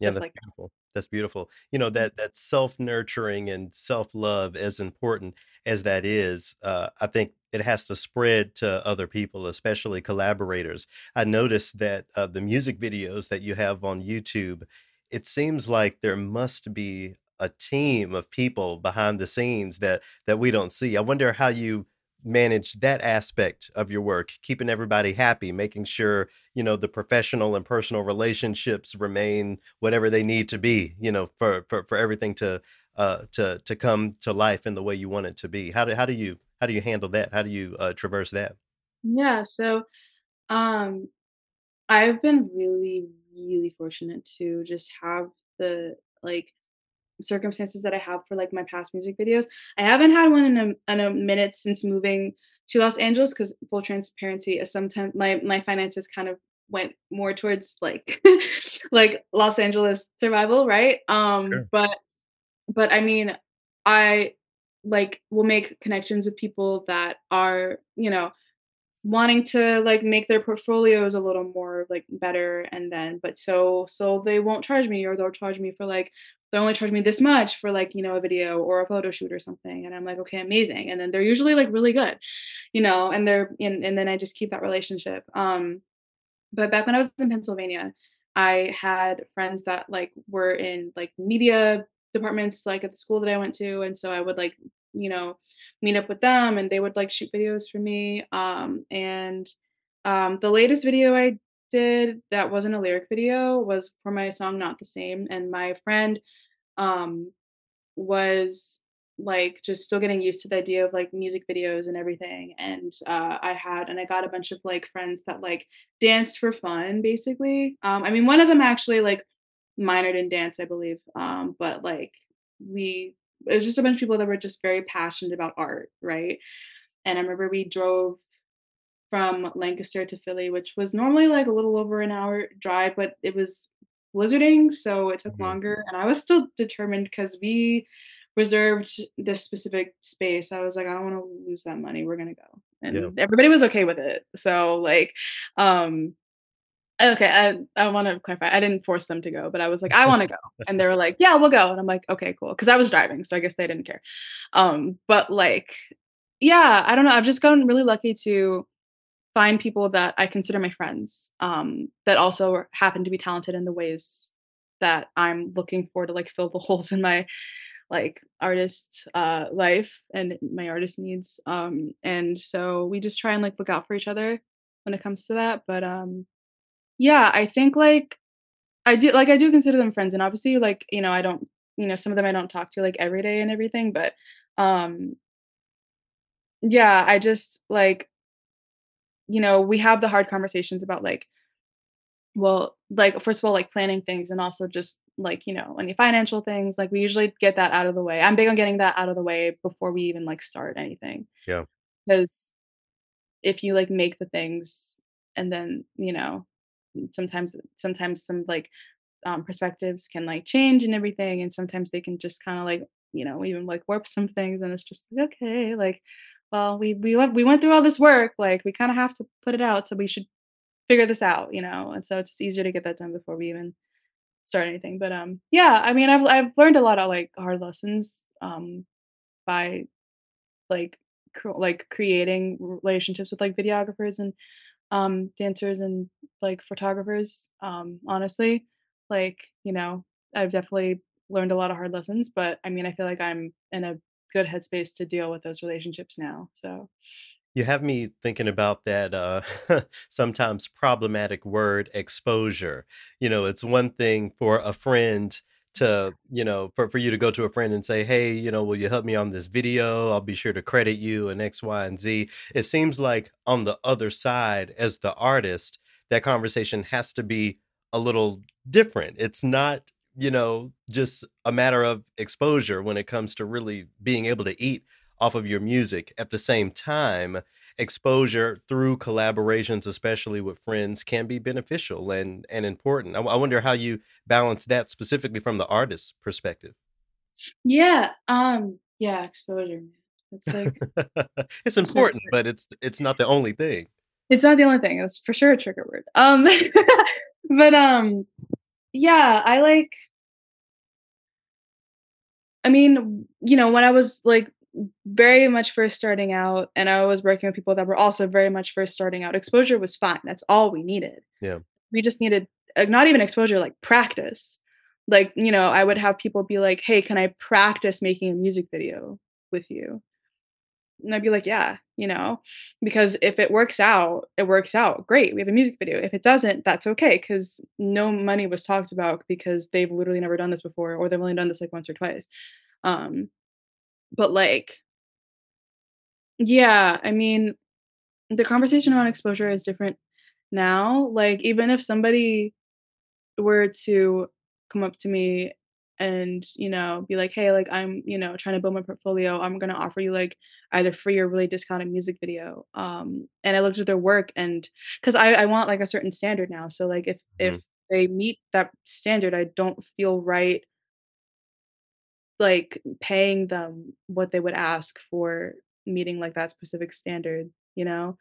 Yeah, stuff that's like that. beautiful. That's beautiful. You know, Mm. that that self-nurturing and self-love, as important as that is, uh, I think it has to spread to other people, especially collaborators. I noticed that, uh, the music videos that you have on YouTube, it seems like there must be a team of people behind the scenes that that we don't see. I wonder how you manage that aspect of your work, keeping everybody happy, making sure, you know, the professional and personal relationships remain whatever they need to be, you know, for for for everything to, uh, to to come to life in the way you want it to be. How do how do you how do you handle that? How do you, uh, traverse that? Yeah, so, um, I've been really, really fortunate to just have the, like, circumstances that I have for, like, my past music videos. I haven't had one in a in a minute since moving to Los Angeles because full transparency is sometimes my my finances kind of went more towards, like [LAUGHS] like, Los Angeles survival, right? Um, Sure. but but, I mean, I, like, will make connections with people that are, you know, wanting to, like, make their portfolios a little more, like, better and then but so so they won't charge me or they'll charge me for, like they'll only charge me this much for, like, you know, a video or a photo shoot or something, and I'm like, "Okay, amazing," and then they're usually, like, really good, you know, and they're and and then I just keep that relationship. Um, but back when I was in Pennsylvania, I had friends that, like, were in, like, media departments, like, at the school that I went to, and so I would, like, you know, meet up with them and they would, like, shoot videos for me, um, and, um, the latest video I did that wasn't a lyric video was for my song Not the Same, and my friend, um, was, like, just still getting used to the idea of, like, music videos and everything, and, uh, I had and I got a bunch of, like, friends that, like, danced for fun, basically. Um, I mean, one of them actually, like, minored in dance, I believe, um, but, like, we it was just a bunch of people that were just very passionate about art, right? And I remember we drove from Lancaster to Philly, which was normally, like, a little over an hour drive, but it was blizzarding, so it took Mhm. longer, and I was still determined because we reserved this specific space. I was like, "I don't wanna lose that money, we're gonna go," Yeah. and everybody was okay with it. So, like, um okay, I I wanna clarify, I didn't force them to go, but I was like, "I wanna go," and they were like, "Yeah, we'll go," and I'm like, "Okay, cool, because I was driving, so I guess they didn't care. Um, but, like yeah, I don't know, I've just gotten really lucky to find people that I consider my friends, um, that also happen to be talented in the ways that I'm looking for to, like, fill the [LAUGHS] holes in my, like, artist, uh, life and my artist needs, um, and so we just try and, like, look out for each other when it comes to that, but, um, yeah, I think, like I do like, I do consider them friends, and obviously, like, you know, I don't you know, some of them I don't talk to, like, every day and everything, but, um yeah, I just, like you know, we have the hard conversations about, like well, like, first of all, like, planning things and also just, like, you know, any financial things, like, we usually get that out of the way. I'm big on getting that out of the way before we even, like, start anything. Yeah. Because if you, like, make the things and then, you know, sometimes sometimes some, like, um, perspectives can, like, change and everything, and sometimes they can just kinda, like, you know, even, like, warp some things, and it's just, like, "Okay," like, "Well, we we went we went through all this work, like, we kinda have to put it out, so we should figure this out," you know, and so it's just easier to get that done before we even start anything, but, um, yeah, I mean, I've I've learned a lot of, like, hard lessons, um, by, like, cr like, creating relationships with, like, videographers and, um, dancers and, like, photographers, um, honestly. Like, you know, I've definitely learned a lot of hard lessons, but, I mean, I feel like I'm in a good headspace to deal with those relationships now, so You have me thinking about that, uh, [LAUGHS] sometimes problematic word, exposure. You know, it's one thing for a friend to you know, for for you to go to a friend and say, "Hey, you know, will you help me on this video? I'll be sure to credit you and X, Y, and Z." It seems like on the other side, as the artist, that conversation has to be a little different. It's not, you know, just a matter of exposure when it comes to really being able to eat off of your music. At the same time, exposure through collaborations, especially with friends, can be beneficial and and important. I I wonder how you balance that specifically from the artist's perspective. Yeah, um, yeah, exposure. It's like [LAUGHS] It's important, but it's it's not the only thing. It's not the only thing, it was for sure a trigger word. Um, [LAUGHS] but, um, yeah, I like I mean, you know, when I was, like, very much first starting out and I was working with people that were also very much first starting out, exposure was fine, that's all we needed. Yeah. We just needed uh, not even exposure, like, practice. Like, you know, I would have people be like, "Hey, can I practice making a music video with you?" And I'd be like, "Yeah," you know, because if it works out, it works out, great, we have a music video. If it doesn't, that's okay because no money was talked about because they've literally never done this before or they've only done this, like, once or twice. Um, but, like Yeah, I mean, the conversation around exposure is different now, like, even if somebody were to come up to me and, you know, be like, "Hey, like, I'm, you know, trying to build my portfolio, I'm gonna offer you, like, either free or really discounted music video," um, and I looked at their work and 'cause I I want, like, a certain standard now, so, like, if if Mhm. they meet that standard, I don't feel right like, paying them what they would ask for meeting, like, that specific standard, you know?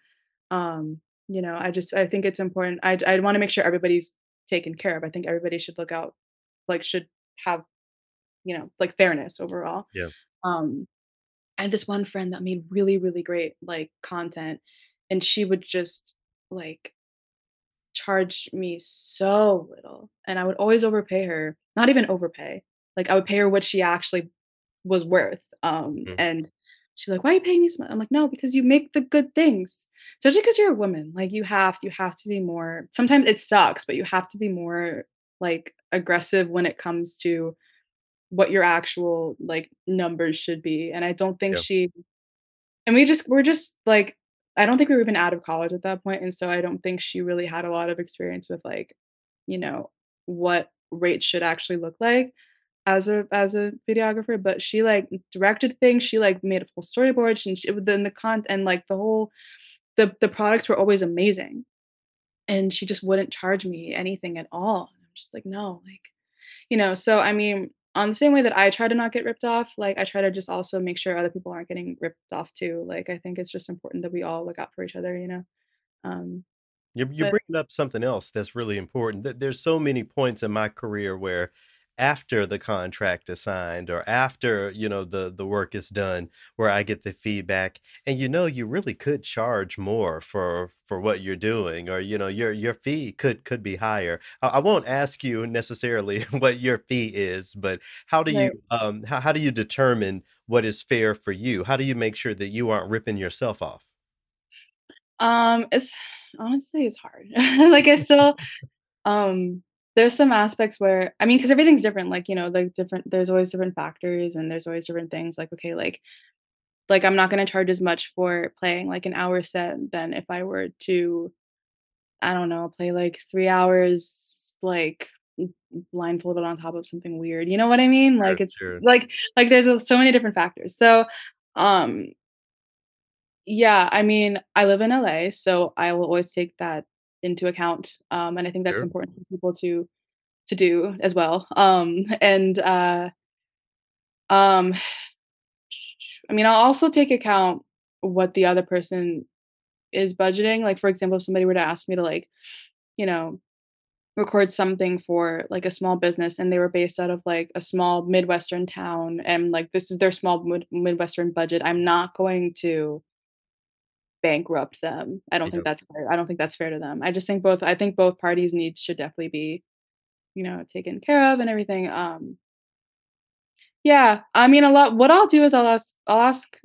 Um, you know, I just I think it's important I'd I'd wanna make sure everybody's taken care of, I think everybody should look out like, should have, you know, like, fairness overall. Yeah. Um, I had this one friend that made really, really great, like, content, and she would just, like charge me so little, and I would always overpay her not even overpay, like, I would pay her what she actually was worth, um, Mhm. and she's like, "Why are you paying me so mu" I'm like, "No, because you make the good things." especially because you're a woman, like, you have you have to be more sometimes it sucks, but you have to be more, like, aggressive when it comes to what your actual, like, numbers should be, and I don't think she and we just we're just, like I don't think we were even out of college at that point, and so I don't think she really had a lot of experience with, like, you know, what rates should actually look like as a as a videographer, but she, like, directed things, she, like, made a full storyboard, and she then the con and, like, the whole the the products were always amazing, and she just wouldn't charge me anything at all. Just like, "No," like you know, so, I mean, on the same way that I try to not get ripped off, like, I try to just also make sure other people aren't getting ripped off too, like, I think it's just important that we all look out for each other, you know? Um, You're you're but bringing up something else that's really important, th there's so many points in my career where after the contract is signed or after, you know, the the work is done, where I get the feedback, and, you know, you really could charge more for for what you're doing or, you know, your your fee could could be higher. I I won't ask you necessarily [LAUGHS] what your fee is, but how do you, um, how how do you determine what is fair for you? How do you make sure that you aren't ripping yourself off? Um, it's honestly, it's hard. [LAUGHS] Like, I still um, there's some aspects where I mean, because everything's different, like, you know, like, different there's always different factors, and there's always different things, like, okay, like like, I'm not gonna charge as much for playing, like, an hour set than if I were to, I don't know, play, like, 3 hours, like, blindfolded on top of something weird, you know what I mean? Like, it's sure. like like, there's, so many different factors, so, um yeah, I mean, I live in LA, so I will always take that into account, um, and I think that's Sure. important for people to to do as well, um, [LAUGHS] and, uh um, I mean, I'll also take account what the other person is budgeting, like, for example, if somebody were to ask me to, like, you know, record something for, like, a small business, and they were based out of, like, a small Midwestern town, and, like, this is their small Mid Midwestern budget, I'm not going to bankrupt them. I don't think that's fair I don't think that's fair to them. I just think both I think both parties' needs should definitely be, you know, taken care of and everything, um Yeah, I mean, a lot what I'll do is I'll ask I'll ask,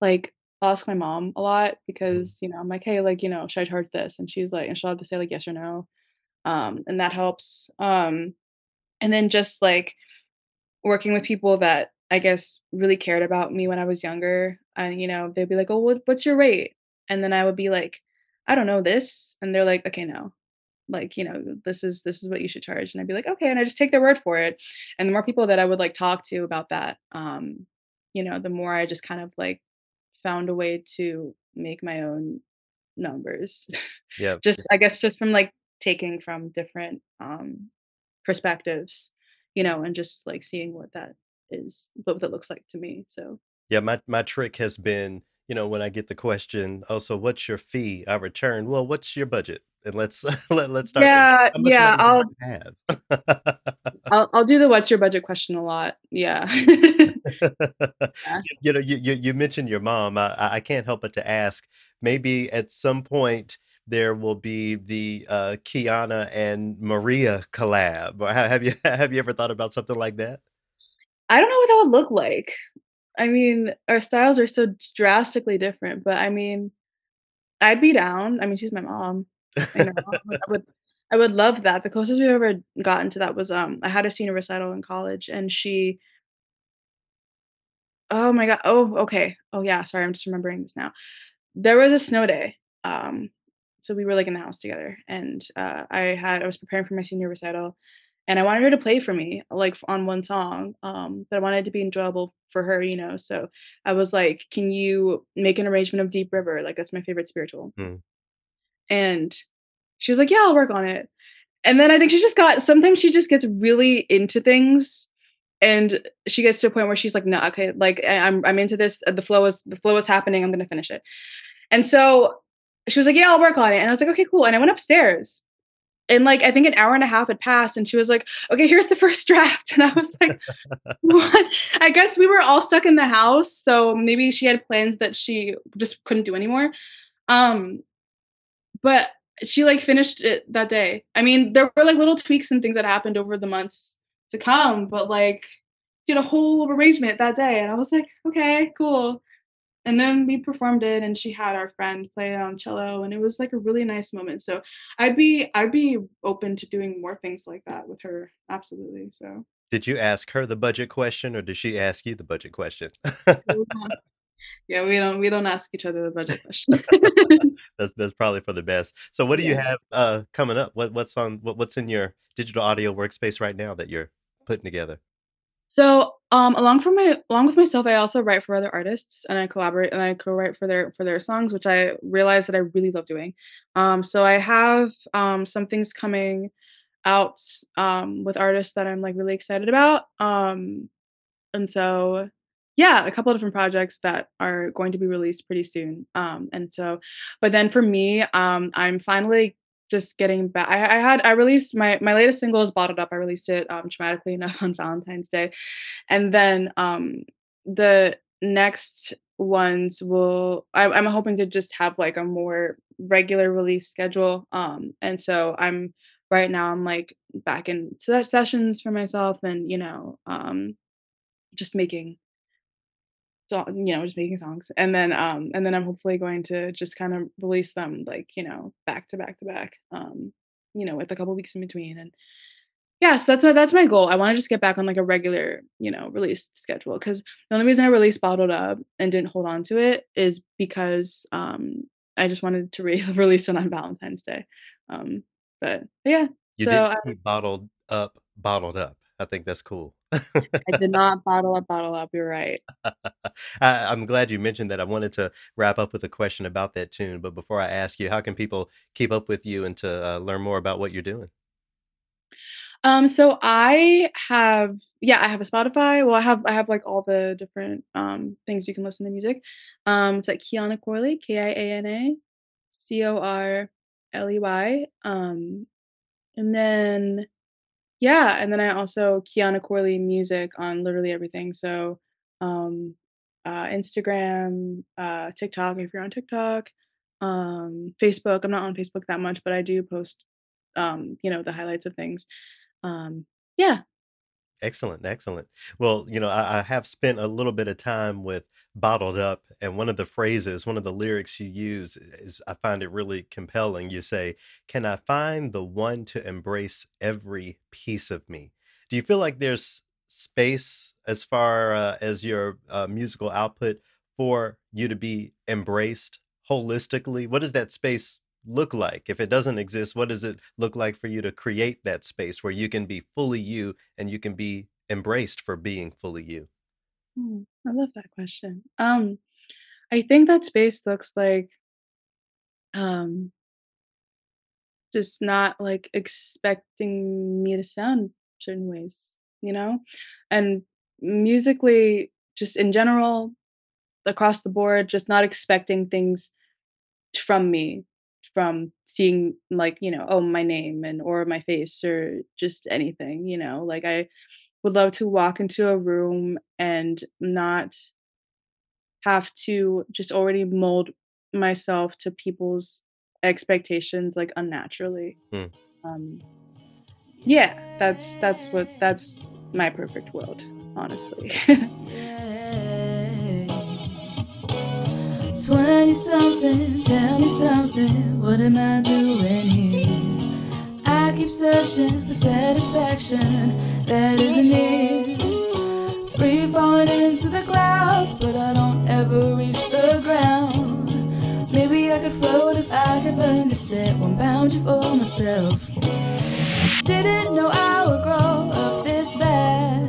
like I'll ask my mom a lot Mhm. because, you know, I'm like, "Hey, like, you know, should I charge this?" And she's like and she'll have to say, like, "Yes or no," um, and that helps, um, and then just, like, working with people that I guess really cared about me when I was younger, and, you know, they'd be like, "Oh, what what's your rate?" And then I would be like, "I don't know, this," and they're like, "Okay, no." Like, you know, "This is this is what you should charge," and I'd be like, "Okay," and I just take their word for it, and the more people that I would, like, talk to about that, um, you know, the more I just kind of, like, found a way to make my own numbers. [LAUGHS] yeah Just. I guess just from, like, taking from different, um, perspectives, you know, and just, like, seeing what that is what that looks like to me, so Yeah, my my trick has been, you know, when I get the question, "Oh, so what's your fee?" I return, "Well, what's your budget? And let's [LAUGHS] let let's start. Yeah, yeah, I'll have?" [LAUGHS] I'll I'll do the "What's your budget?" question a lot, yeah. Yeah. [LAUGHS] You know, you you you mentioned your mom, I I I can't help but to ask, maybe at some point there will be the, uh, Kiana and Maria collab, have you have you ever thought about something like that? I don't know what that would look like. I mean, our styles are so drastically different, but I mean, I'd be down, I mean, she's my mom, you know, I would I would love that, the closest we've ever gotten to that was, um, I had a senior recital in college, and she Oh my god. Oh, okay. Oh, yeah, sorry, I'm just remembering this now. There was a snow day, um, so we were, like, in the house together, and, uh, I had I was preparing for my senior recital, and I wanted her to play for me, like, on 1 song, um, but I wanted it to be enjoyable for her, you know, so I was like, "Can you make an arrangement of Deep River?" Like, that's my favorite spiritual. Mm. And she was like, "Yeah, I'll work on it." And then I think she just got sometimes she just gets really into things, and she gets to a point where she's like, "No, okay, like, I I'm I'm into this, uh, the flow is the flow is happening, I'm gonna finish it." And so, she was like, "Yeah, I'll work on it." And I was like, "Okay, cool." And I went upstairs, and, like, I think an hour and a half had passed, and she was like, "Okay, here's the first [LAUGHS] draft." And I was like, [LAUGHS] "What?" I guess we were all stuck in the house, so maybe she had plans that she just couldn't do anymore. Um, but she, like, finished it that day. I mean, there were, like, little tweaks and things that happened over the months to come, but, like, did a whole arrangement that day, and I was like, "Okay, cool." And then we performed it, and she had our friend play on cello, and it was, like, a really nice moment, so I'd be I'd be open to doing more things like that with her, absolutely, so Did you ask her the budget question, or did she ask you the budget question? Yeah, we don't we don't ask each other the budget [LAUGHS] question [LAUGHS] That's that's probably for the best. So what do you have, uh, coming up? What what's on what what's in your digital audio workspace right now that you're putting together? So, um, along my along with myself, I also write for other artists, and I collaborate and I co-write for their for their songs, which I realized that I really love doing. Um, so I have, um, some things coming out, um, with artists that I'm, like, really excited about, um, and so yeah, a couple of different projects that are going to be released pretty soon, um, and so but then for me, um, I'm finally just getting back. I I had I released my my latest single is "Bottled Up," I released it, um, dramatically enough [LAUGHS] on Valentine's Day, and then, um, the next ones will I'm I'm hoping to just have, like, a more regular release schedule, um, and so I'm right now, I'm, like, back in sessions for myself and, you know, um, just making so you know, just making songs, and then, um, and then I'm hopefully going to just kind of release them, like, you know, back to back to back, um, you know, with a couple weeks in between, and yeah, so that's my that's my goal. I wanna just get back on, like, a regular, you know, release schedule because the only reason I released "Bottled Up" and didn't hold on to it is because, um, I just wanted to re [LAUGHS] release it on Valentine's Day, um, but yeah, You so didn't I "Bottled Up" bottled up. I think that's cool. I did [LAUGHS] not bottle up, bottle up, you're right. [LAUGHS] I I'm glad you mentioned that. I wanted to wrap up with a question about that tune, but before I ask you, how can people keep up with you and to, uh, learn more about what you're doing? Um, so I have yeah, I have a Spotify. Well, I have I have, like, all the different, um, things you can listen to music. Um, it's like Kiana Corley, K-I-A-N-A, C-O-R-L-E-Y, um, and then yeah, and then I also Kiana Corley Music on literally everything. So, um, uh, Instagram, uh, TikTok, if you're on TikTok, um, Facebook. I'm not on Facebook that much, but I do post, um, you know, the highlights of things. Um, yeah. Excellent, excellent. Well, you know, I I have spent a little bit of time with "Bottled Up," and one of the phrases, one of the lyrics you use is I find it really compelling. You say, "Can I find the one to embrace every piece of me?" Do you feel like there's space as far, uh, as your, uh, musical output for you to be embraced holistically? What does that space look like? If it doesn't exist, what does it look like for you to create that space where you can be fully you and you can be embraced for being fully you? Mm, I love that question. Um, I think that space looks like um just not, like, expecting me to sound certain ways, you know? And musically, just in general, across the board, just not expecting things from me, from seeing, like, you know, oh, my name and or my face or just anything, you know? Like, I would love to walk into a room and not have to just already mold myself to people's expectations, like, unnaturally. Hmm. Um yeah, that's that's what that's my perfect world, honestly. [LAUGHS] Yeah. 20 something, tell me something, what am I doing here? I keep searching for satisfaction that isn't near. Free falling into the clouds, but I don't ever reach the ground. Maybe I could float if I could learn to set one boundary for myself. Didn't know I would grow up this fast.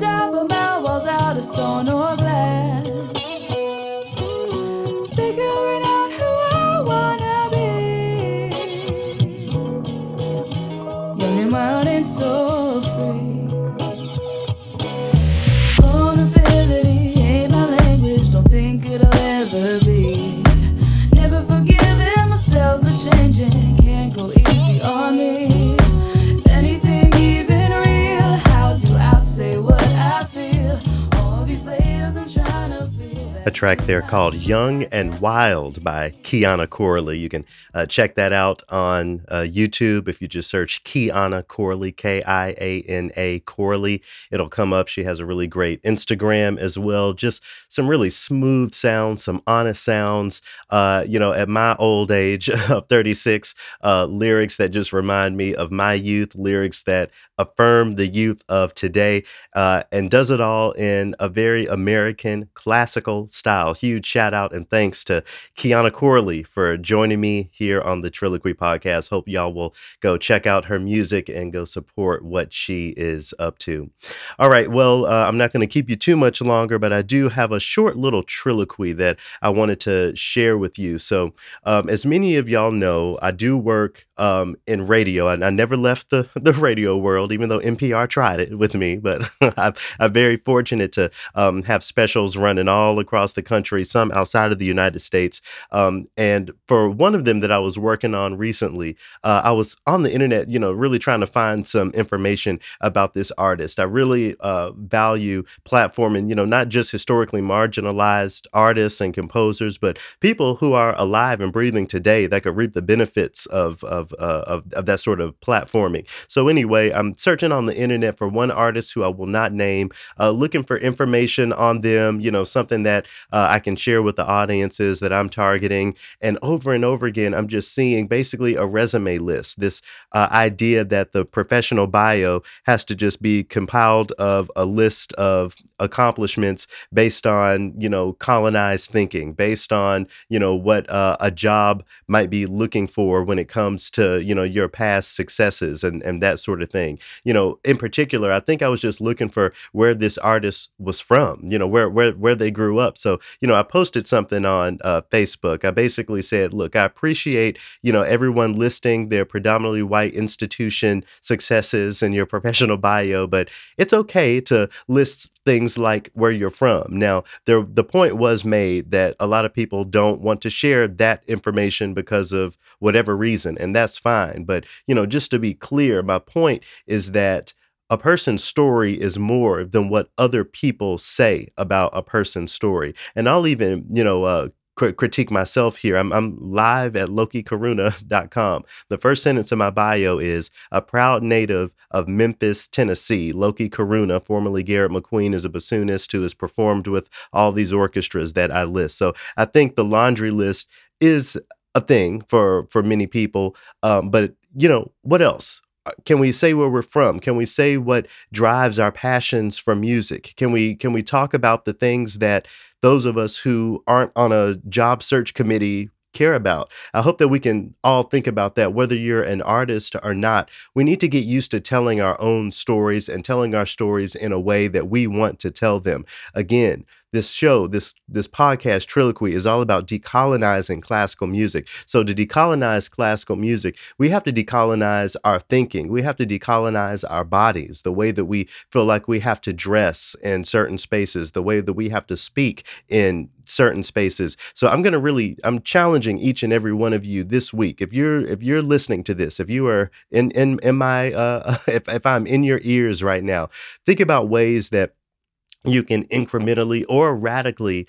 Down, but my walls out of stone or glass. So track there called Young and Wild by Kiana Corley. You can uh, check that out on uh, YouTube if you just search Kiana Corley, K I A N A Corley. It'll come up. She has a really great Instagram as well. Just some really smooth sounds, some honest sounds. Uh, you know, at my old age [LAUGHS] of 36, uh, lyrics that just remind me of my youth, lyrics that affirm the youth of today, uh, and does it all in a very American classical style. Huge shout out and thanks to Kiana Corley for joining me here on the Trilloquy podcast. Hope y'all will go check out her music and go support what she is up to. All right, well, uh, I'm not going to keep you too much longer, but I do have a short little trilloquy that I wanted to share with you. So, um, as many of y'all know, I do work um, in radio, and I never left the [LAUGHS] the radio world, even though NPR tried it with me. But [LAUGHS] I've, I'm very fortunate to um, have specials running all across the country, some outside of the United States. Um, and for one of them that I was working on recently, uh, I was on the internet, you know, really trying to find some information about this artist. I really uh, value platforming, you know, not just historically marginalized artists and composers, but people who are alive and breathing today that could reap the benefits of of, uh, of of that sort of platforming. So anyway, I'm searching on the internet for one artist who I will not name, uh, looking for information on them, you know, something that uh, I can share with the audiences that I'm targeting. And over and over again, I'm just seeing basically a resume list. This uh, idea that the professional bio has to just be compiled of a list of accomplishments based on you know colonized thinking based on you know what uh, a job might be looking for when it comes to you know your past successes and and that sort of thing you know in particular i think i was just looking for where this artist was from you know where where where they grew up so you know i posted something on uh, facebook i basically said look i appreciate you know everyone listing their predominantly white institution successes in your [LAUGHS] professional bio but it's okay to list things like where you're from. Now, there the point was made that a lot of people don't want to share that information because of whatever reason, and that's fine. But, you know, just to be clear, my point is that a person's story is more than what other people say about a person's story. And I'll even, you know, uh, critique myself here. I'm, I'm live at lokikaruna.com. The first sentence of my bio is a proud native of Memphis, Tennessee. Loki Karuna, formerly Garrett McQueen, is a bassoonist who has performed with all these orchestras that I list. So I think the laundry list is a thing for for many people. Um, but you know what else? Uh, Can we say where we're from? Can we say what drives our passions for music? Can we can we talk about the things that those of us who aren't on a job search committee care about. I hope that we can all think about that, whether you're an artist or not. We need to get used to telling our own stories and telling our stories in a way that we want to tell them. Again, this show, this this podcast Trilloquy is all about decolonizing classical music. So to decolonize classical music, we have to decolonize our thinking. We have to decolonize our bodies, the way that we feel like we have to dress in certain spaces, the way that we have to speak in certain spaces. So I'm going to really I'm challenging each and every one of you this week. If you're if you're listening to this, if you are in in in my uh [LAUGHS] if if I'm in your ears right now, think about ways that you can incrementally or radically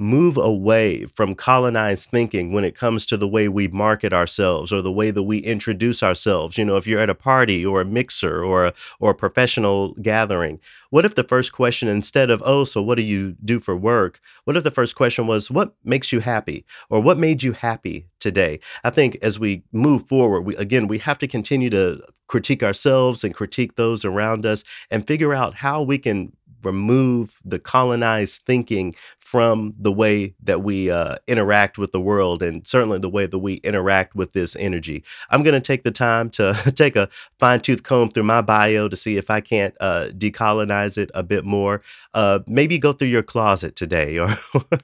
move away from colonized thinking when it comes to the way we market ourselves or the way that we introduce ourselves. You know, if you're at a party or a mixer or a, or a professional gathering, what if the first question, instead of, oh, so what do you do for work? What if the first question was, what makes you happy? Or what made you happy today? I think as we move forward, we, again, we have to continue to critique ourselves and critique those around us and figure out how we can remove the colonized thinking from the way that we uh, interact with the world and certainly the way that we interact with this energy. I'm going to take the time to [LAUGHS] take a fine tooth comb through my bio to see if I can't uh, decolonize it a bit more. Uh, maybe go through your closet today or,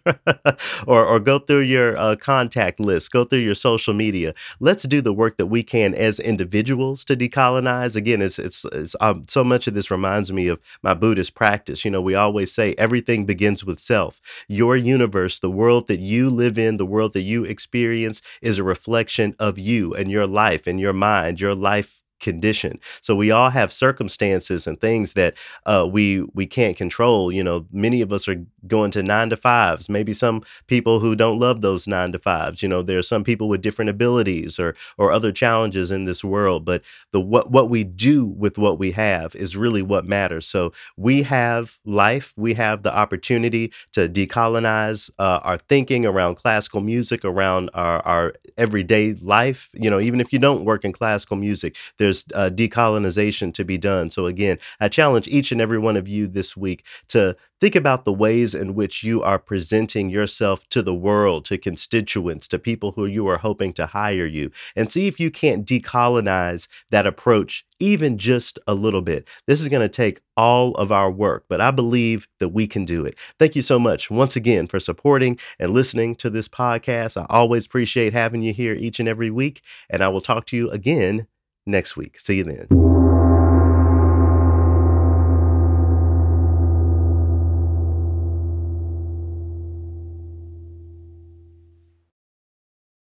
[LAUGHS] or, or, go through your uh, contact list, go through your social media. Let's do the work that we can as individuals to decolonize. Again, it's, it's, it's um, so much of this reminds me of my Buddhist practice. You know, we always say everything begins with self. Your universe, the world that you live in, the world that you experience is a reflection of you and your life and your mind, your life condition. So we all have circumstances and things that uh, we we can't control. You know, many of us are going to nine to fives. Maybe some people who don't love those nine to fives. You know, there are some people with different abilities or or other challenges in this world. But the what what we do with what we have is really what matters. So we have life. We have the opportunity to decolonize uh, our thinking around classical music, around our our everyday life. You know, even if you don't work in classical music, there's uh, decolonization to be done. So again, I challenge each and every one of you this week to think about the ways in which you are presenting yourself to the world, to constituents, to people who you are hoping to hire you, and see if you can't decolonize that approach even just a little bit. This is going to take all of our work, but I believe that we can do it. Thank you so much once again for supporting and listening to this podcast. I always appreciate having you here each and every week, and I will talk to you again next week. See you then.